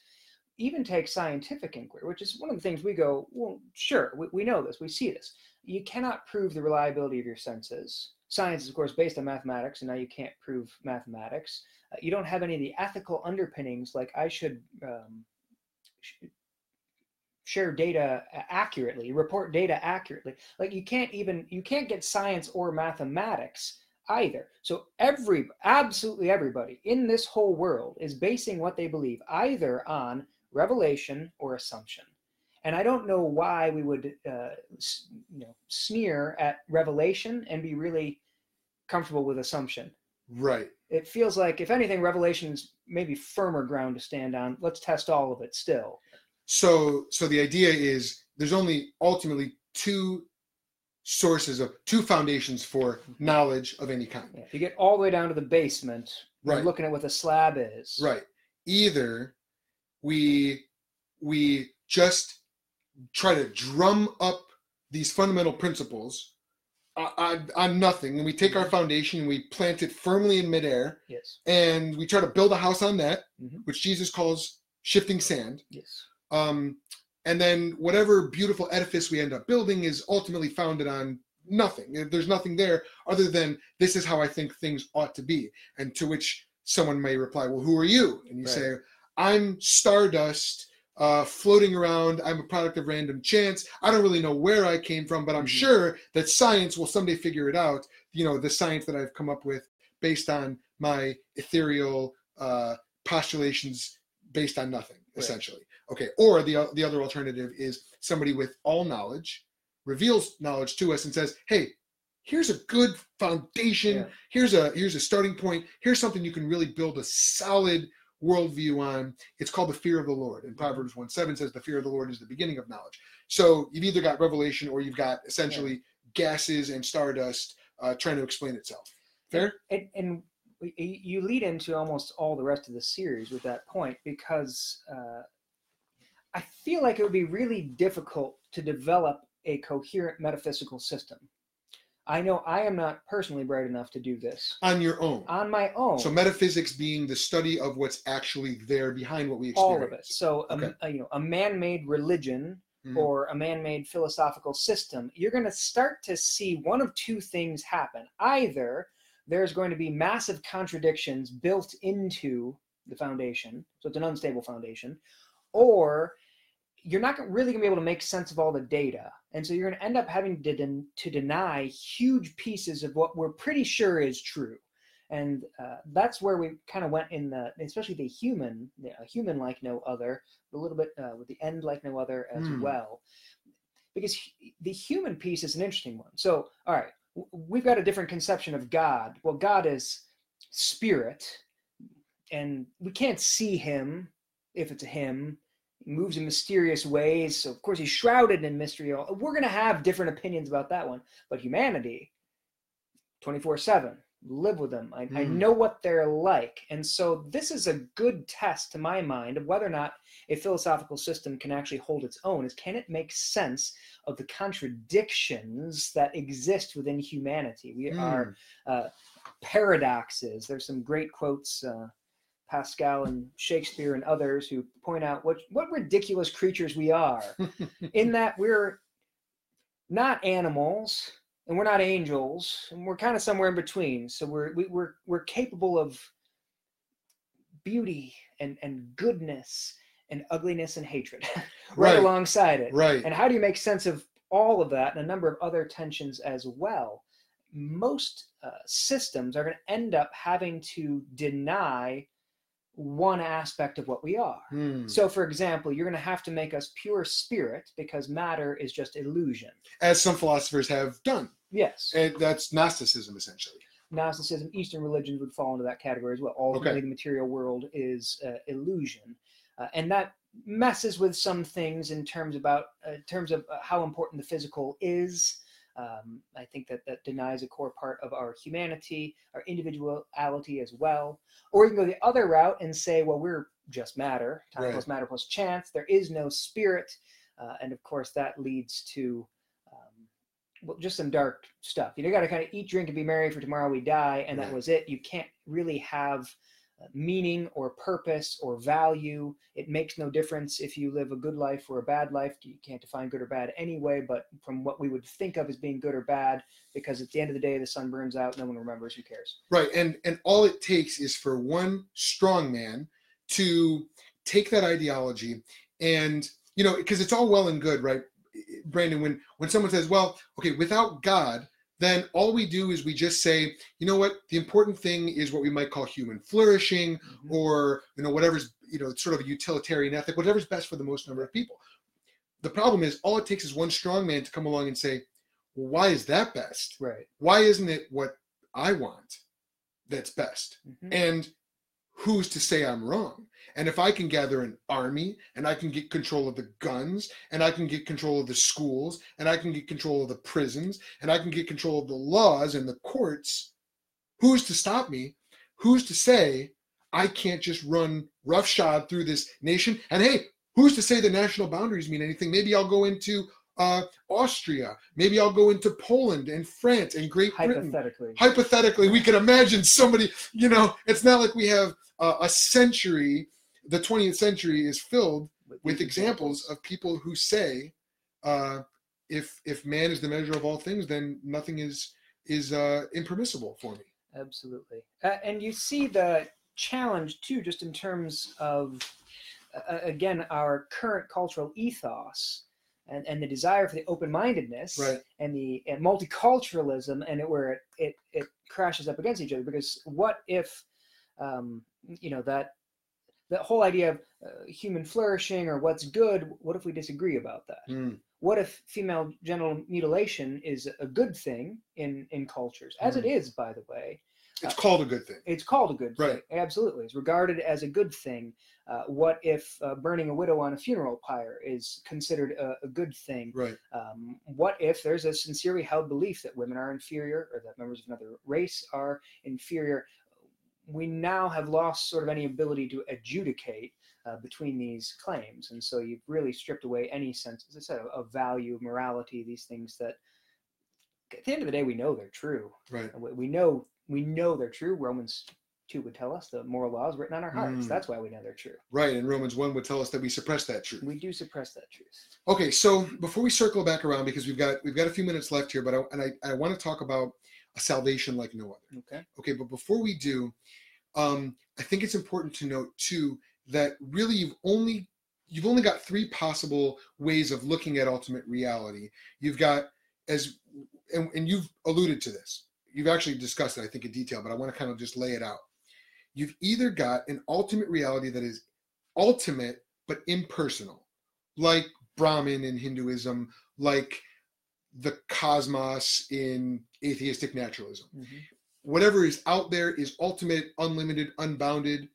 Even take scientific inquiry, which is one of the things we go, well, sure, we, we know this, we see this. You cannot prove the reliability of your senses. Science is, of course, based on mathematics, and now you can't prove mathematics. Uh, you don't have any of the ethical underpinnings, like I should um, sh- share data accurately, report data accurately. Like you can't even you can't get science or mathematics either. So every absolutely everybody in this whole world is basing what they believe either on revelation or assumption. And I don't know why we would uh, you know sneer at revelation and be really comfortable with assumption Right. it feels like if anything Revelation is maybe firmer ground to stand on let's test all of it still So so the idea is there's only ultimately two sources of two foundations for knowledge of any kind. Yeah, if you get all the way down to the basement you're Right. looking at what the slab is Right. Either we we just try to drum up these fundamental principles on, on, nothing, and we take our foundation and we plant it firmly in midair, yes and we try to build a house on that, Mhm. which Jesus calls shifting sand. yes Um, and then whatever beautiful edifice we end up building is ultimately founded on nothing. There's nothing there other than this is how I think things ought to be. And to which someone may reply, Well, who are you? And you Right. say, I'm stardust. Uh, floating around, I'm a product of random chance. I don't really know where I came from, but I'm Mhm. sure that science will someday figure it out. You know, the science that I've come up with based on my ethereal uh, postulations based on nothing, Right. essentially. Okay. Or the the other alternative is somebody with all knowledge reveals knowledge to us and says, "Hey, here's a good foundation. Yeah. Here's a here's a starting point. Here's something you can really build a solid worldview on. It's called the fear of the Lord. And Proverbs 1 7 says the fear of the Lord is the beginning of knowledge. So you've either got revelation or you've got essentially gases and stardust uh, trying to explain itself. Fair? and, and you lead into almost all the rest of the series with that point because uh, I feel like it would be really difficult to develop a coherent metaphysical system. I know I am not personally bright enough to do this On your own. on my own. So metaphysics being the study of what's actually there behind what we experience. all of it. So, um, Okay. uh, you know, a man-made religion Mhm. or a man-made philosophical system, you're going to start to see one of two things happen. Either there's going to be massive contradictions built into the foundation, so it's an unstable foundation, or you're not really going to be able to make sense of all the data, and so you're going to end up having to, den- to deny huge pieces of what we're pretty sure is true. And uh, that's where we kind of went in the especially the human human like no other a little bit uh, with the end like no other as Hmm. well. Because the human piece is an interesting one. So all right w- we've got a different conception of god. Well god is spirit and we can't see him if it's a him moves in mysterious ways. So of course he's shrouded in mystery. We're going to have different opinions about that one but humanity 24 7 live with them. I, I Hmm. know what they're like. And so this is a good test to my mind of whether or not a philosophical system can actually hold its own is can it make sense of the contradictions that exist within humanity? We Hmm. are uh, paradoxes. There's some great quotes uh, Pascal and Shakespeare and others who point out what what ridiculous creatures we are, in that we're not animals and we're not angels and we're kind of somewhere in between. So we're we, we're we're capable of beauty and and goodness and ugliness and hatred right, Right. alongside it. right. And how do you make sense of all of that and a number of other tensions as well? Most uh, systems are going to end up having to deny one aspect of what we are. Hmm. So, for example, you're going to have to make us pure spirit because matter is just illusion. As some philosophers have done. Yes, And that's Gnosticism, essentially. Gnosticism, Eastern religions would fall into that category as well. Ultimately, the material world is uh, illusion, uh, and that messes with some things in terms about uh, in terms of uh, how important the physical is. Um, I think that that denies a core part of our humanity, our individuality as well. Or you can go the other route and say, well, we're just matter, time Right. plus matter plus chance. There is no spirit, uh, and of course that leads to um, well, just some dark stuff. You got to kind of eat, drink, and be merry, for tomorrow we die, and that was it. You can't really have meaning or purpose or value. It makes no difference if you live a good life or a bad life. You can't define good or bad anyway, but from what we would think of as being good or bad, because at the end of the day, the sun burns out, no one remembers, who cares? Right. And and all it takes is for one strong man to take that ideology and you know, because it's all well and good, right? Brandon, when when someone says, well, okay, without God, then all we do is we just say, you know what, the important thing is what we might call human flourishing, Mhm. or you know whatever's you know sort of a utilitarian ethic whatever's best for the most number of people the problem is all it takes is one strong man to come along and say well, why is that best Right. why isn't it what i want that's best Mhm. and who's to say i'm wrong? And if i can gather an army and i can get control of the guns and i can get control of the schools and i can get control of the prisons and i can get control of the laws and the courts who's to stop me? Who's to say i can't just run roughshod through this nation? And hey who's to say the national boundaries mean anything? Maybe i'll go into uh, austria. Maybe i'll go into poland and france and great britain. Hypothetically. hypothetically we can imagine somebody you know it's not like we have uh, a century the 20th century is filled with examples of people who say uh, if if man is the measure of all things then nothing is is uh, impermissible for me Absolutely. Uh, and you see the challenge too, just in terms of, uh, again, our current cultural ethos and, and the desire for the open mindedness right and the and multiculturalism and it, where it, it, it crashes up against each other. Because what if, um, you know, that the whole idea of uh, human flourishing or what's good, what if we disagree about that? Mm, what if female genital mutilation is a good thing in in cultures? As it is by the way. It's called a good thing. it's called a good thing. Absolutely. It's regarded as a good thing. Uh, what if uh, burning a widow on a funeral pyre is considered a, a good thing? Right. Um, what if there's a sincerely held belief that women are inferior or that members of another race are inferior we now have lost sort of any ability to adjudicate uh, between these claims. And so you've really stripped away any sense, as I said, of, of value, morality, these things that at the end of the day, we know they're true. right We we know, we know they're true. Romans 2 would tell us the moral law is written on our hearts. Mm. That's why we know they're true. right and romans 1 would tell us that we suppress that truth We do suppress that truth. Okay, so before we circle back around, because we've got we've got a few minutes left here, but I, and I, I want to talk about a salvation like no other. Okay. Okay, but before we do, um, I think it's important to note too that really you've only you've only got three possible ways of looking at ultimate reality. You've got as and, and you've alluded to this. You've actually discussed it, I think, in detail, but I want to kind of just lay it out. You've either got an ultimate reality that is ultimate but impersonal, like Brahman in Hinduism, like the cosmos in atheistic naturalism Mhm. whatever is out there is ultimate, unlimited, unbounded,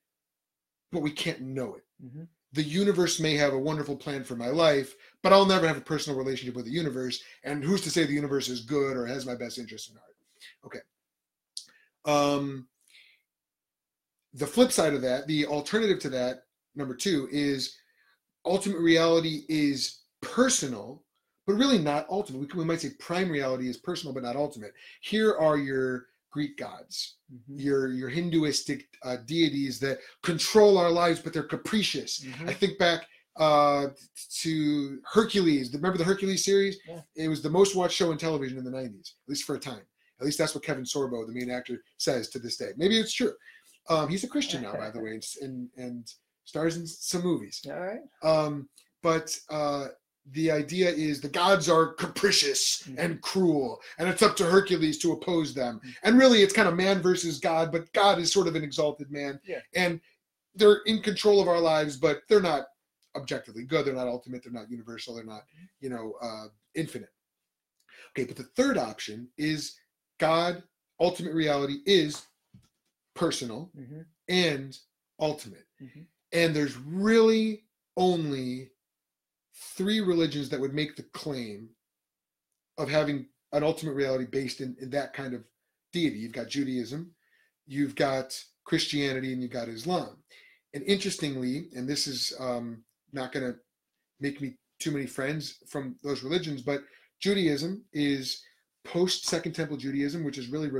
but we can't know it. Mhm. The universe may have a wonderful plan for my life, but I'll never have a personal relationship with the universe. And who's to say the universe is good or has my best interest in heart? Okay. Um, the flip side of that, the alternative to that, number two, is ultimate reality is personal, but really not ultimate. We, can- we might say prime reality is personal, but not ultimate. Here are your Greek gods, Mhm. your your Hinduistic uh, deities that control our lives, but they're capricious. Mhm. I think back uh, to Hercules. Remember the Hercules series? Yeah. It was the most watched show in television in the '90s, at least for a time. At least that's what Kevin Sorbo, the main actor, says to this day. Maybe it's true. Um, he's a Christian now, by the way, and, and and stars in some movies. All right. Um, but uh, the idea is the gods are capricious Mhm. and cruel, and it's up to Hercules to oppose them. Mhm. And really, it's kind of man versus God, but God is sort of an exalted man, Yeah. and they're in control of our lives, but they're not objectively good. They're not ultimate. They're not universal. They're not, you know, uh, infinite. Okay, but the third option is God. Ultimate reality is personal Mhm. and ultimate. Mhm. And there's really only three religions that would make the claim of having an ultimate reality based in, in that kind of deity. You've got Judaism, you've got Christianity, and you've got Islam. And interestingly, and this is um, not going to make me too many friends from those religions, but Judaism is post Second Temple Judaism, which is really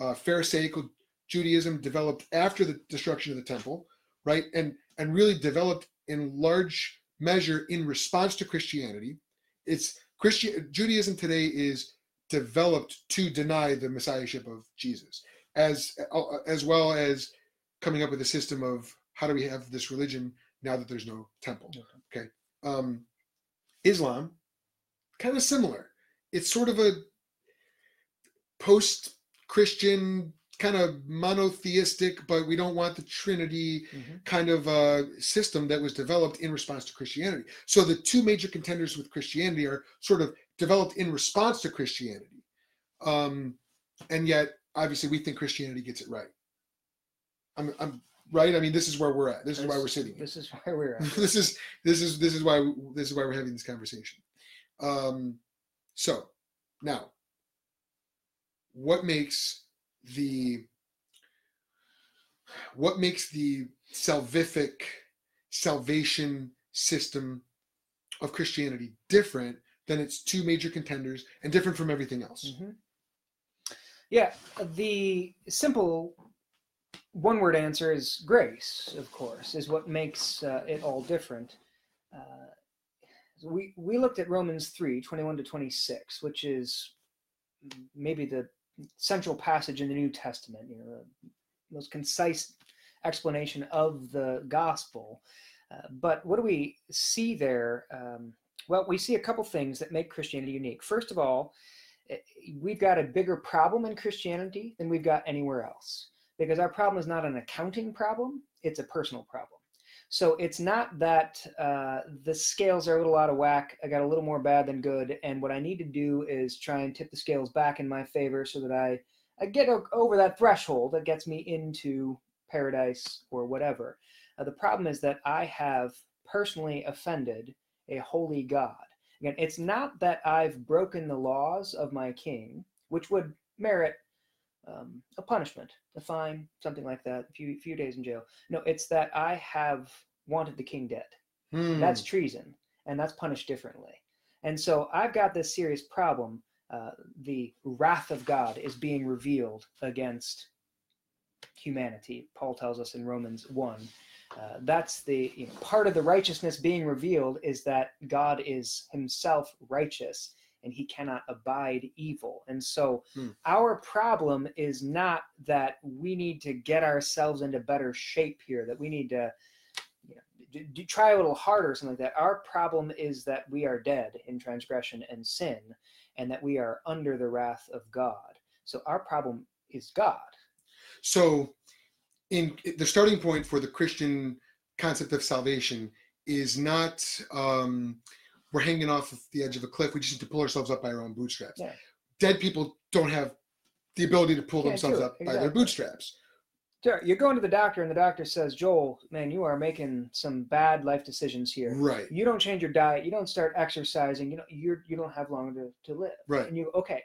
uh, Pharisaical Judaism developed after the destruction of the temple, right? And and really developed in large measure in response to Christianity. It's Christian Judaism today is developed to deny the messiahship of Jesus, as uh, as well as coming up with a system of how do we have this religion now that there's no temple. Okay, um, Islam, kind of similar. It's sort of a post-Christian kind of monotheistic, but we don't want the Trinity Mhm. kind of uh, system that was developed in response to Christianity. So the two major contenders with Christianity are sort of developed in response to Christianity, um, and yet obviously we think Christianity gets it right. I'm, I'm right. I mean, this is where we're at. This is why we're sitting. here. This is where we're at. this is this is this is why this is why we're having this conversation. Um, so now, what makes the what makes the salvific salvation system of Christianity different than its two major contenders and different from everything else? Mhm. Yeah, the simple one word answer is grace, of course, is what makes uh, it all different. Uh, we, we looked at Romans 3 21 to 26, which is maybe the central passage in the New Testament, you know, the most concise explanation of the gospel. Uh, but what do we see there? Um, well, we see a couple things that make Christianity unique. First of all, eh, we've got a bigger problem in Christianity than we've got anywhere else because our problem is not an accounting problem, it's a personal problem. So it's not that uh, the scales are a little out of whack. I got a little more bad than good, and what I need to do is try and tip the scales back in my favor so that I, I get over that threshold that gets me into paradise or whatever. Uh, the problem is that I have personally offended a holy God. Again, it's not that I've broken the laws of my king, which would merit um, a punishment, a fine, something like that, a few few days in jail. No, it's that I have wanted the king dead. Hmm. That's treason, and that's punished differently. And so I've got this serious problem. Uh, the wrath of God is being revealed against humanity. Paul tells us in Romans one. Uh, that's the you know, part of the righteousness being revealed is that God is Himself righteous and He cannot abide evil. And so Hmm. our problem is not that we need to get ourselves into better shape here, that we need to you know, try a little harder or something like that. Our problem is that we are dead in transgression and sin, and that we are under the wrath of God. So our problem is God. So, in the starting point for the Christian concept of salvation is not um, we're hanging off of the edge of a cliff. We just need to pull ourselves up by our own bootstraps. Yeah. Dead people don't have the ability to pull themselves up by their bootstraps. Sure, You're going to the doctor, and the doctor says, Joel, man, you are making some bad life decisions here. Right. You don't change your diet. You don't start exercising. You know, you're you don't have long to, to live. Right. And you okay,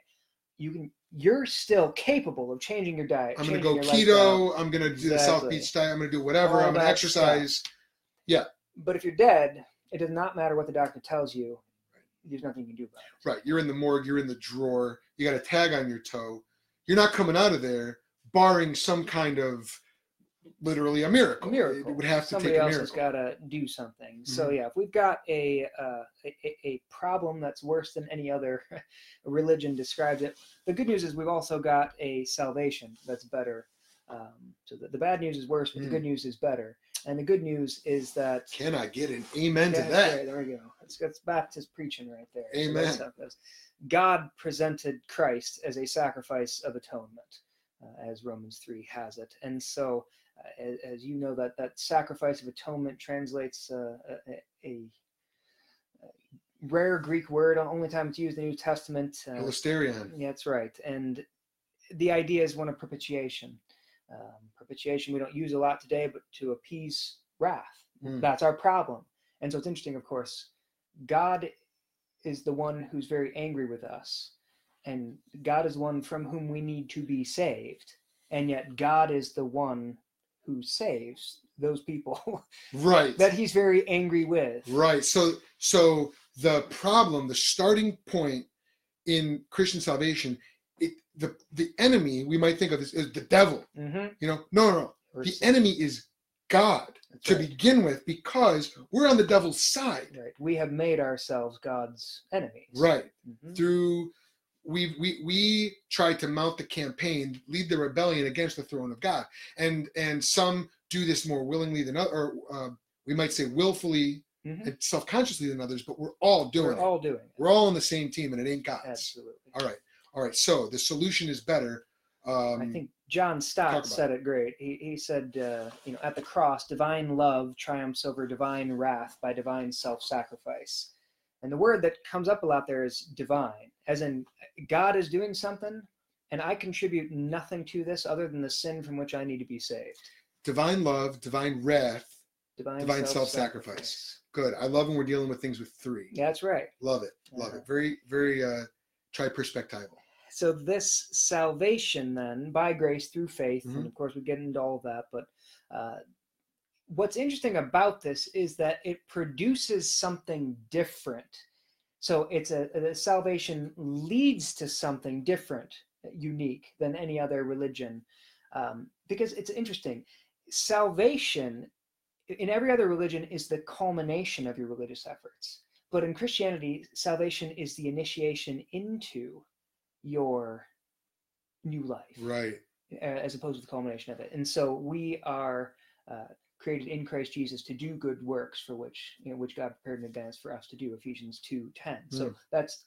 you can. You're still capable of changing your diet. I'm going to go keto. I'm going to do the South Beach diet. I'm going to do whatever. All I'm going to that Yeah. But if you're dead, it does not matter what the doctor tells you. There's nothing you can do about it. Right. You're in the morgue. You're in the drawer. You got a tag on your toe. you're not coming out of there barring some kind of literally a miracle. A miracle. It would have to Somebody take a else miracle. has got to do something. So Mhm. yeah, if we've got a, uh, a a- problem that's worse than any other religion describes it, the good news is we've also got a salvation that's better. Um, so the, the bad news is worse, but the Mm. good news is better. And the good news is that Can I get an amen Yeah, to that? right, there we go. That's, that's Baptist preaching right there. So Amen. that's how it goes. God presented Christ as a sacrifice of atonement, uh, as Romans three has it, and so uh, as, as you know that that sacrifice of atonement translates uh, a, a, rare Greek word. Only time it's used in the New Testament. Uh, yeah, that's right. And the idea is one of propitiation. Um, propitiation we don't use a lot today, but to appease wrath. Hmm. That's our problem. And so it's interesting, of course, God is the one who's very angry with us. And God is one from whom we need to be saved. And yet God is the one who saves those people Right. that he's very angry with. Right. So so the problem, the starting point in Christian salvation, the the enemy we might think of as, as the devil. hmm You know, no, no, no. The enemy is God to begin with because we're on the devil's side. right. We have made ourselves God's enemies. Right. Mhm. Through we we we tried to mount the campaign, lead the rebellion against the throne of God, and and some do this more willingly than other, or uh, we might say willfully Mhm. and self-consciously than others, but we're all doing We're it. all doing it. We're all on the same team, and it ain't God's. Absolutely. All right, all right. So the solution is better. Um, I think John Stott said it great. He, he said, uh, you know, at the cross, divine love triumphs over divine wrath by divine self sacrifice. And the word that comes up a lot there is divine, as in God is doing something, and I contribute nothing to this other than the sin from which I need to be saved. divine love, divine wrath. Divine, Divine self-sacrifice. self-sacrifice. Good. I love when we're dealing with things with three. Yeah, that's right. Love it. Love it. Very, very uh, tri-perspectival. So this salvation then by grace through faith Mhm. and of course we get into all of that but uh, what's interesting about this is that it produces something different so it's a, the salvation leads to something different unique than any other religion um, because it's interesting salvation in every other religion is the culmination of your religious efforts but in christianity salvation is the initiation into your new life Right. as opposed to the culmination of it and so we are uh, created in christ jesus to do good works for which you know which god prepared in advance for us to do ephesians 2 10 so Mm. that's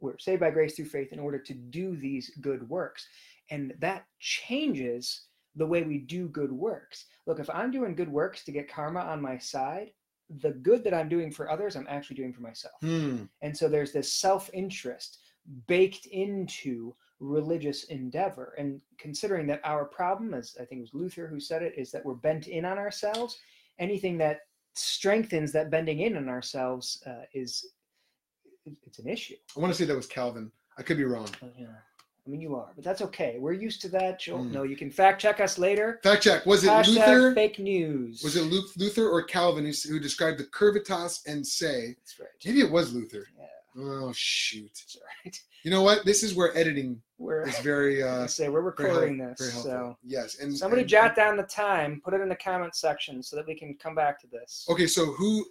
we're saved by grace through faith in order to do these good works and that changes the way we do good works look if i'm doing good works to get karma on my side the good that i'm doing for others i'm actually doing for myself Hmm. and so there's this self interest baked into religious endeavor. And considering that our problem, as I think it was Luther who said it, is that we're bent in on ourselves, anything that strengthens that bending in on ourselves uh, is it's an issue. I want to say that was Calvin. I could be wrong. Uh, yeah. I mean, you are, but that's okay. We're used to that. Joel. Mm. No, you can fact check us later. Fact check. Was it Hashtag Luther? fake news. Was it Lu- Luther or Calvin who, who described the curvatus in se? That's right. Maybe it was Luther. Yeah, Oh shoot! that's right. You know what? This is where editing We're is very uh, say we're recording very this, helpful. so yes. And somebody and- jot down the time, put it in the comment section so that we can come back to this. Okay, so who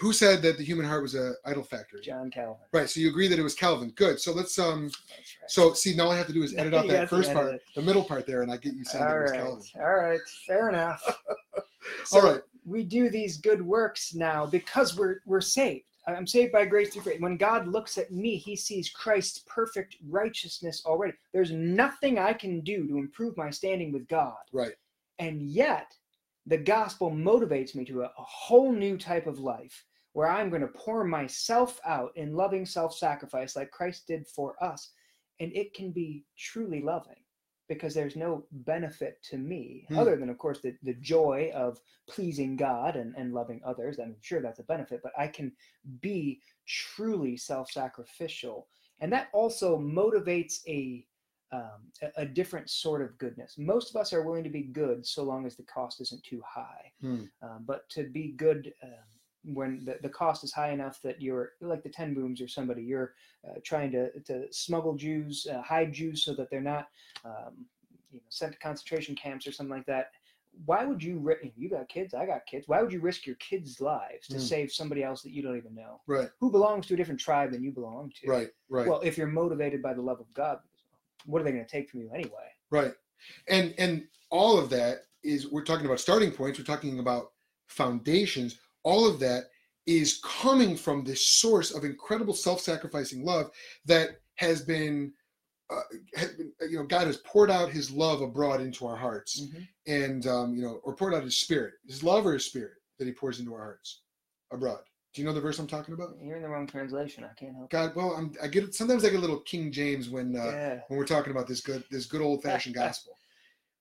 who said that the human heart was a idol factory? John Calvin. Right. So you agree that it was Calvin. Good. So let's um. That's right. So see, now all I have to do is edit out that first part, it. the middle part there, and I get you saying all it was right, Calvin. all right, fair enough. All So right. we do these good works now because we're we're saved. I'm saved by grace through faith. When God looks at me, He sees Christ's perfect righteousness already. There's nothing I can do to improve my standing with God, Right. and yet the gospel motivates me to a, a whole new type of life where I'm going to pour myself out in loving self-sacrifice like Christ did for us, and it can be truly loving because there's no benefit to me Hmm. other than of course the, the joy of pleasing god and, and loving others i'm sure that's a benefit but i can be truly self-sacrificial and that also motivates a um, a, a different sort of goodness most of us are willing to be good so long as the cost isn't too high Hmm. um, but to be good um, when the, the cost is high enough that you're like the ten Booms or somebody you're uh, trying to to smuggle Jews, uh, hide Jews so that they're not um, you know sent to concentration camps or something like that. Why would you? ri- You got kids. I got kids. Why would you risk your kids' lives to Mm. save somebody else that you don't even know, Right. who belongs to a different tribe than you belong to? Right. Right. Well, if you're motivated by the love of God, what are they going to take from you anyway? Right. And and all of that is we're talking about starting points, we're talking about foundations. All of that is coming from this source of incredible self-sacrificing love that has been uh, has been, you know God has poured out his love abroad into our hearts and um, you know or poured out his spirit his love or his spirit that he pours into our hearts abroad do you know the verse i'm talking about You're in the wrong translation. I can't help. god well I'm, i get it sometimes i get a little king james when uh, yeah. when we're talking about this good this good old fashioned gospel.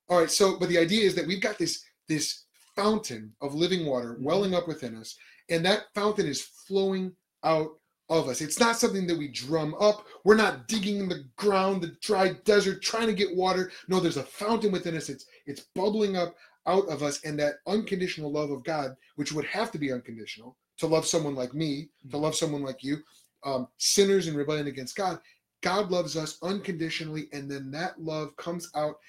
All right, so but the idea is that we've got this this fountain of living water Mhm. welling up within us, and that fountain is flowing out of us. It's not something that we drum up. We're not digging in the ground, the dry desert, trying to get water. No, there's a fountain within us. It's it's bubbling up out of us, and that unconditional love of God, which would have to be unconditional, to love someone like me, to Mhm. love someone like you, um, sinners in rebellion against God. God loves us unconditionally, and then that love comes out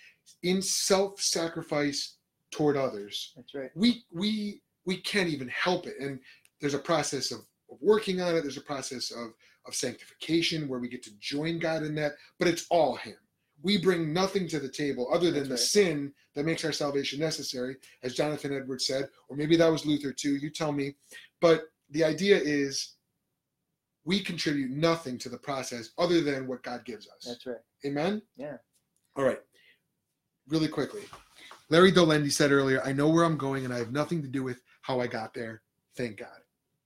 in self-sacrifice toward others. That's right. We we we can't even help it, and there's a process of, of working on it. There's a process of of sanctification where we get to join God in that, but it's all Him. We bring nothing to the table other than That's the right. sin that makes our salvation necessary, as Jonathan Edwards said, or maybe that was Luther too. You tell me. But the idea is we contribute nothing to the process other than what God gives us. That's right. Amen? Yeah. All right. Really quickly. Larry Dolendi said earlier, I know where I'm going and I have nothing to do with how I got there. Thank God.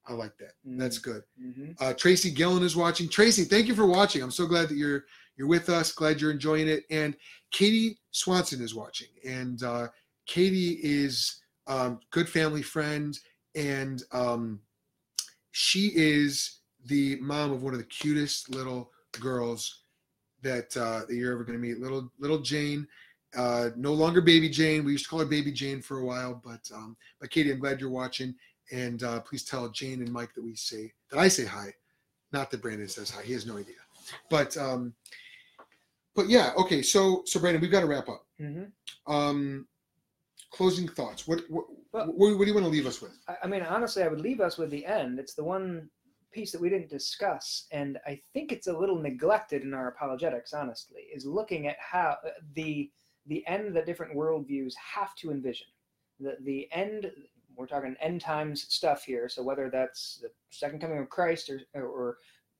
I like that. That's good. hmm Uh, Tracy Gillen is watching. Tracy, thank you for watching. I'm so glad that you're you're with us. Glad you're enjoying it. And Katie Swanson is watching. And uh, Katie is um, good family friend, and um, she is the mom of one of the cutest little girls that uh, that you're ever going to meet. Little little Jane. Uh, no longer baby Jane. We used to call her baby Jane for a while, but um, but Katie, I'm glad you're watching, and uh, please tell Jane and Mike that we say that I say hi, not that Brandon says hi. He has no idea, but um, but yeah, okay. So so Brandon, we've got to wrap up. hmm Um, closing thoughts. What what, Well- what, what do you want to leave us with? I, I mean, honestly, I would leave us with the end. It's the one piece that we didn't discuss, and I think it's a little neglected in our apologetics. Honestly, is looking at how uh, the the end that different worldviews have to envision. The the end. We're talking end times stuff here. So whether that's the second coming of Christ or or,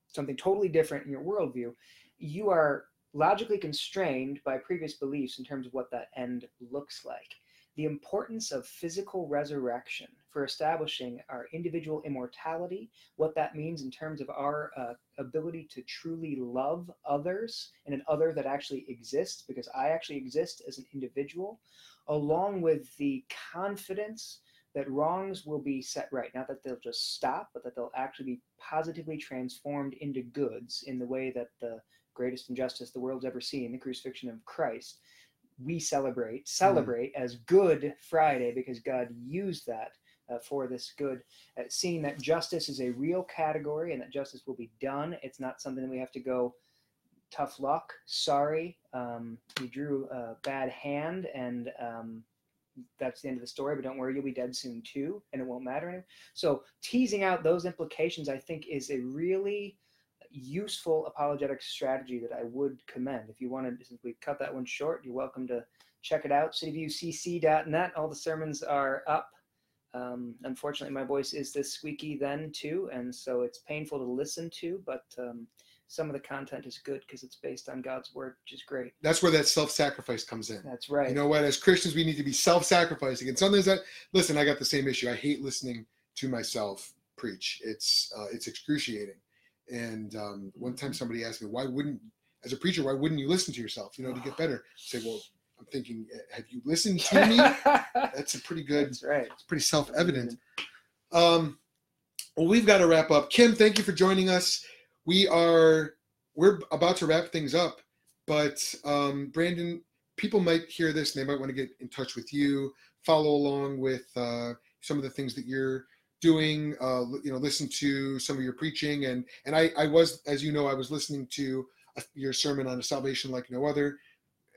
something totally different in your worldview, you are logically constrained by previous beliefs in terms of what that end looks like the importance of physical resurrection for establishing our individual immortality, what that means in terms of our uh, ability to truly love others and an other that actually exists, because I actually exist as an individual, along with the confidence that wrongs will be set right. Not that they'll just stop, but that they'll actually be positively transformed into goods in the way that the greatest injustice the world's ever seen, the crucifixion of Christ, we celebrate celebrate as Good Friday because God used that uh, for this good. Uh, seeing that justice is a real category and that justice will be done. It's not something that we have to go. Tough luck. Sorry, um, you drew a bad hand, and um, that's the end of the story. But don't worry, you'll be dead soon too, and it won't matter anymore. So teasing out those implications, I think, is a really useful apologetic strategy that I would commend. If you wanted, to simply cut that one short, you're welcome to check it out. cityviewcc.net. All the sermons are up. Um, unfortunately, my voice is this squeaky then too, and so it's painful to listen to. But um, some of the content is good because it's based on God's word, which is great. That's where that self-sacrifice comes in. That's right. You know what? As Christians, we need to be self-sacrificing. And sometimes that listen, I got the same issue. I hate listening to myself preach. It's uh, it's excruciating. And um, one time somebody asked me, why wouldn't, as a preacher, why wouldn't you listen to yourself, you know, to get better? I say, well, I'm thinking, have you listened to me? That's a pretty good, That's right. it's pretty self-evident. Um, well, we've got to wrap up. Kim, thank you for joining us. We are we're about to wrap things up, but um, Brandon, people might hear this and they might want to get in touch with you, follow along with uh, some of the things that you're doing, uh, you know, listen to some of your preaching, and and I I was, as you know, I was listening to uh, your sermon on a salvation like no other.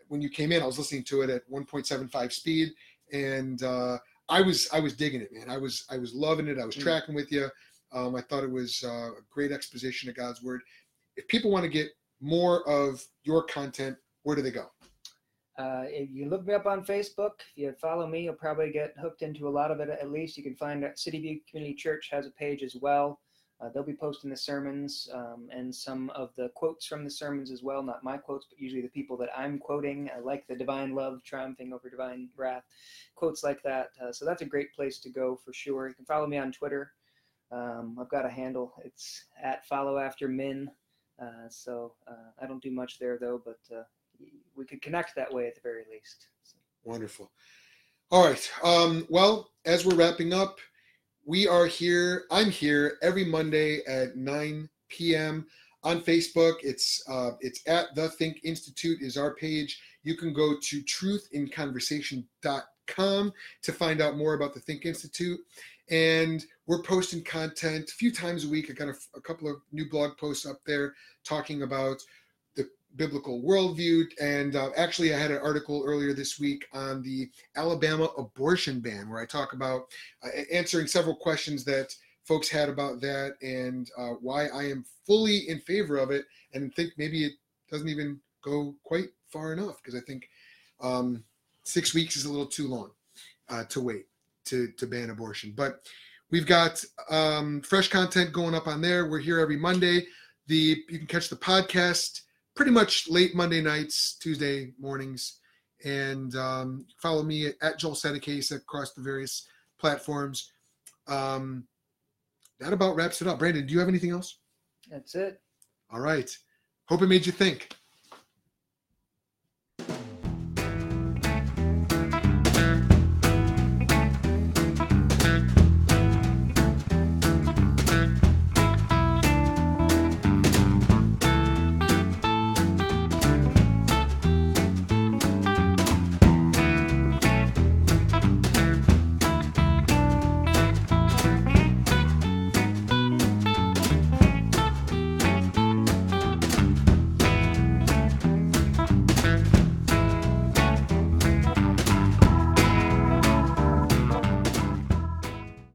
When you came in, I was listening to it at 1.75 speed, and uh, I was I was digging it, man. I was I was loving it. I was Mm. tracking with you. Um, I thought it was uh, a great exposition of God's word. If people want to get more of your content, where do they go? Uh, if you look me up on Facebook, if you follow me, you'll probably get hooked into a lot of it. At least you can find that City View Community Church has a page as well. Uh, they'll be posting the sermons um, and some of the quotes from the sermons as well. Not my quotes, but usually the people that I'm quoting, uh, like the divine love triumphing over divine wrath, quotes like that. Uh, so that's a great place to go for sure. You can follow me on Twitter. Um, I've got a handle. It's at follow after min. Uh, so uh, I don't do much there though, but uh, we could connect that way at the very least. So, Wonderful. All right. Um, well, as we're wrapping up, we are here. I'm here every Monday at 9 p.m. on Facebook. It's uh, it's at the Think Institute is our page. You can go to truthinconversation.com to find out more about the Think Institute. And we're posting content a few times a week. I got a, a couple of new blog posts up there talking about biblical worldview. And uh, actually, I had an article earlier this week on the Alabama abortion ban, where I talk about uh, answering several questions that folks had about that and uh, why I am fully in favor of it, and think maybe it doesn't even go quite far enough because I think um, six weeks is a little too long uh, to wait to to ban abortion. But we've got um, fresh content going up on there. We're here every Monday. The you can catch the podcast pretty much late Monday nights, Tuesday mornings, and um, follow me at Joel Settecase across the various platforms. Um, that about wraps it up. Brandon, do you have anything else? that's it. All right. Hope it made you think.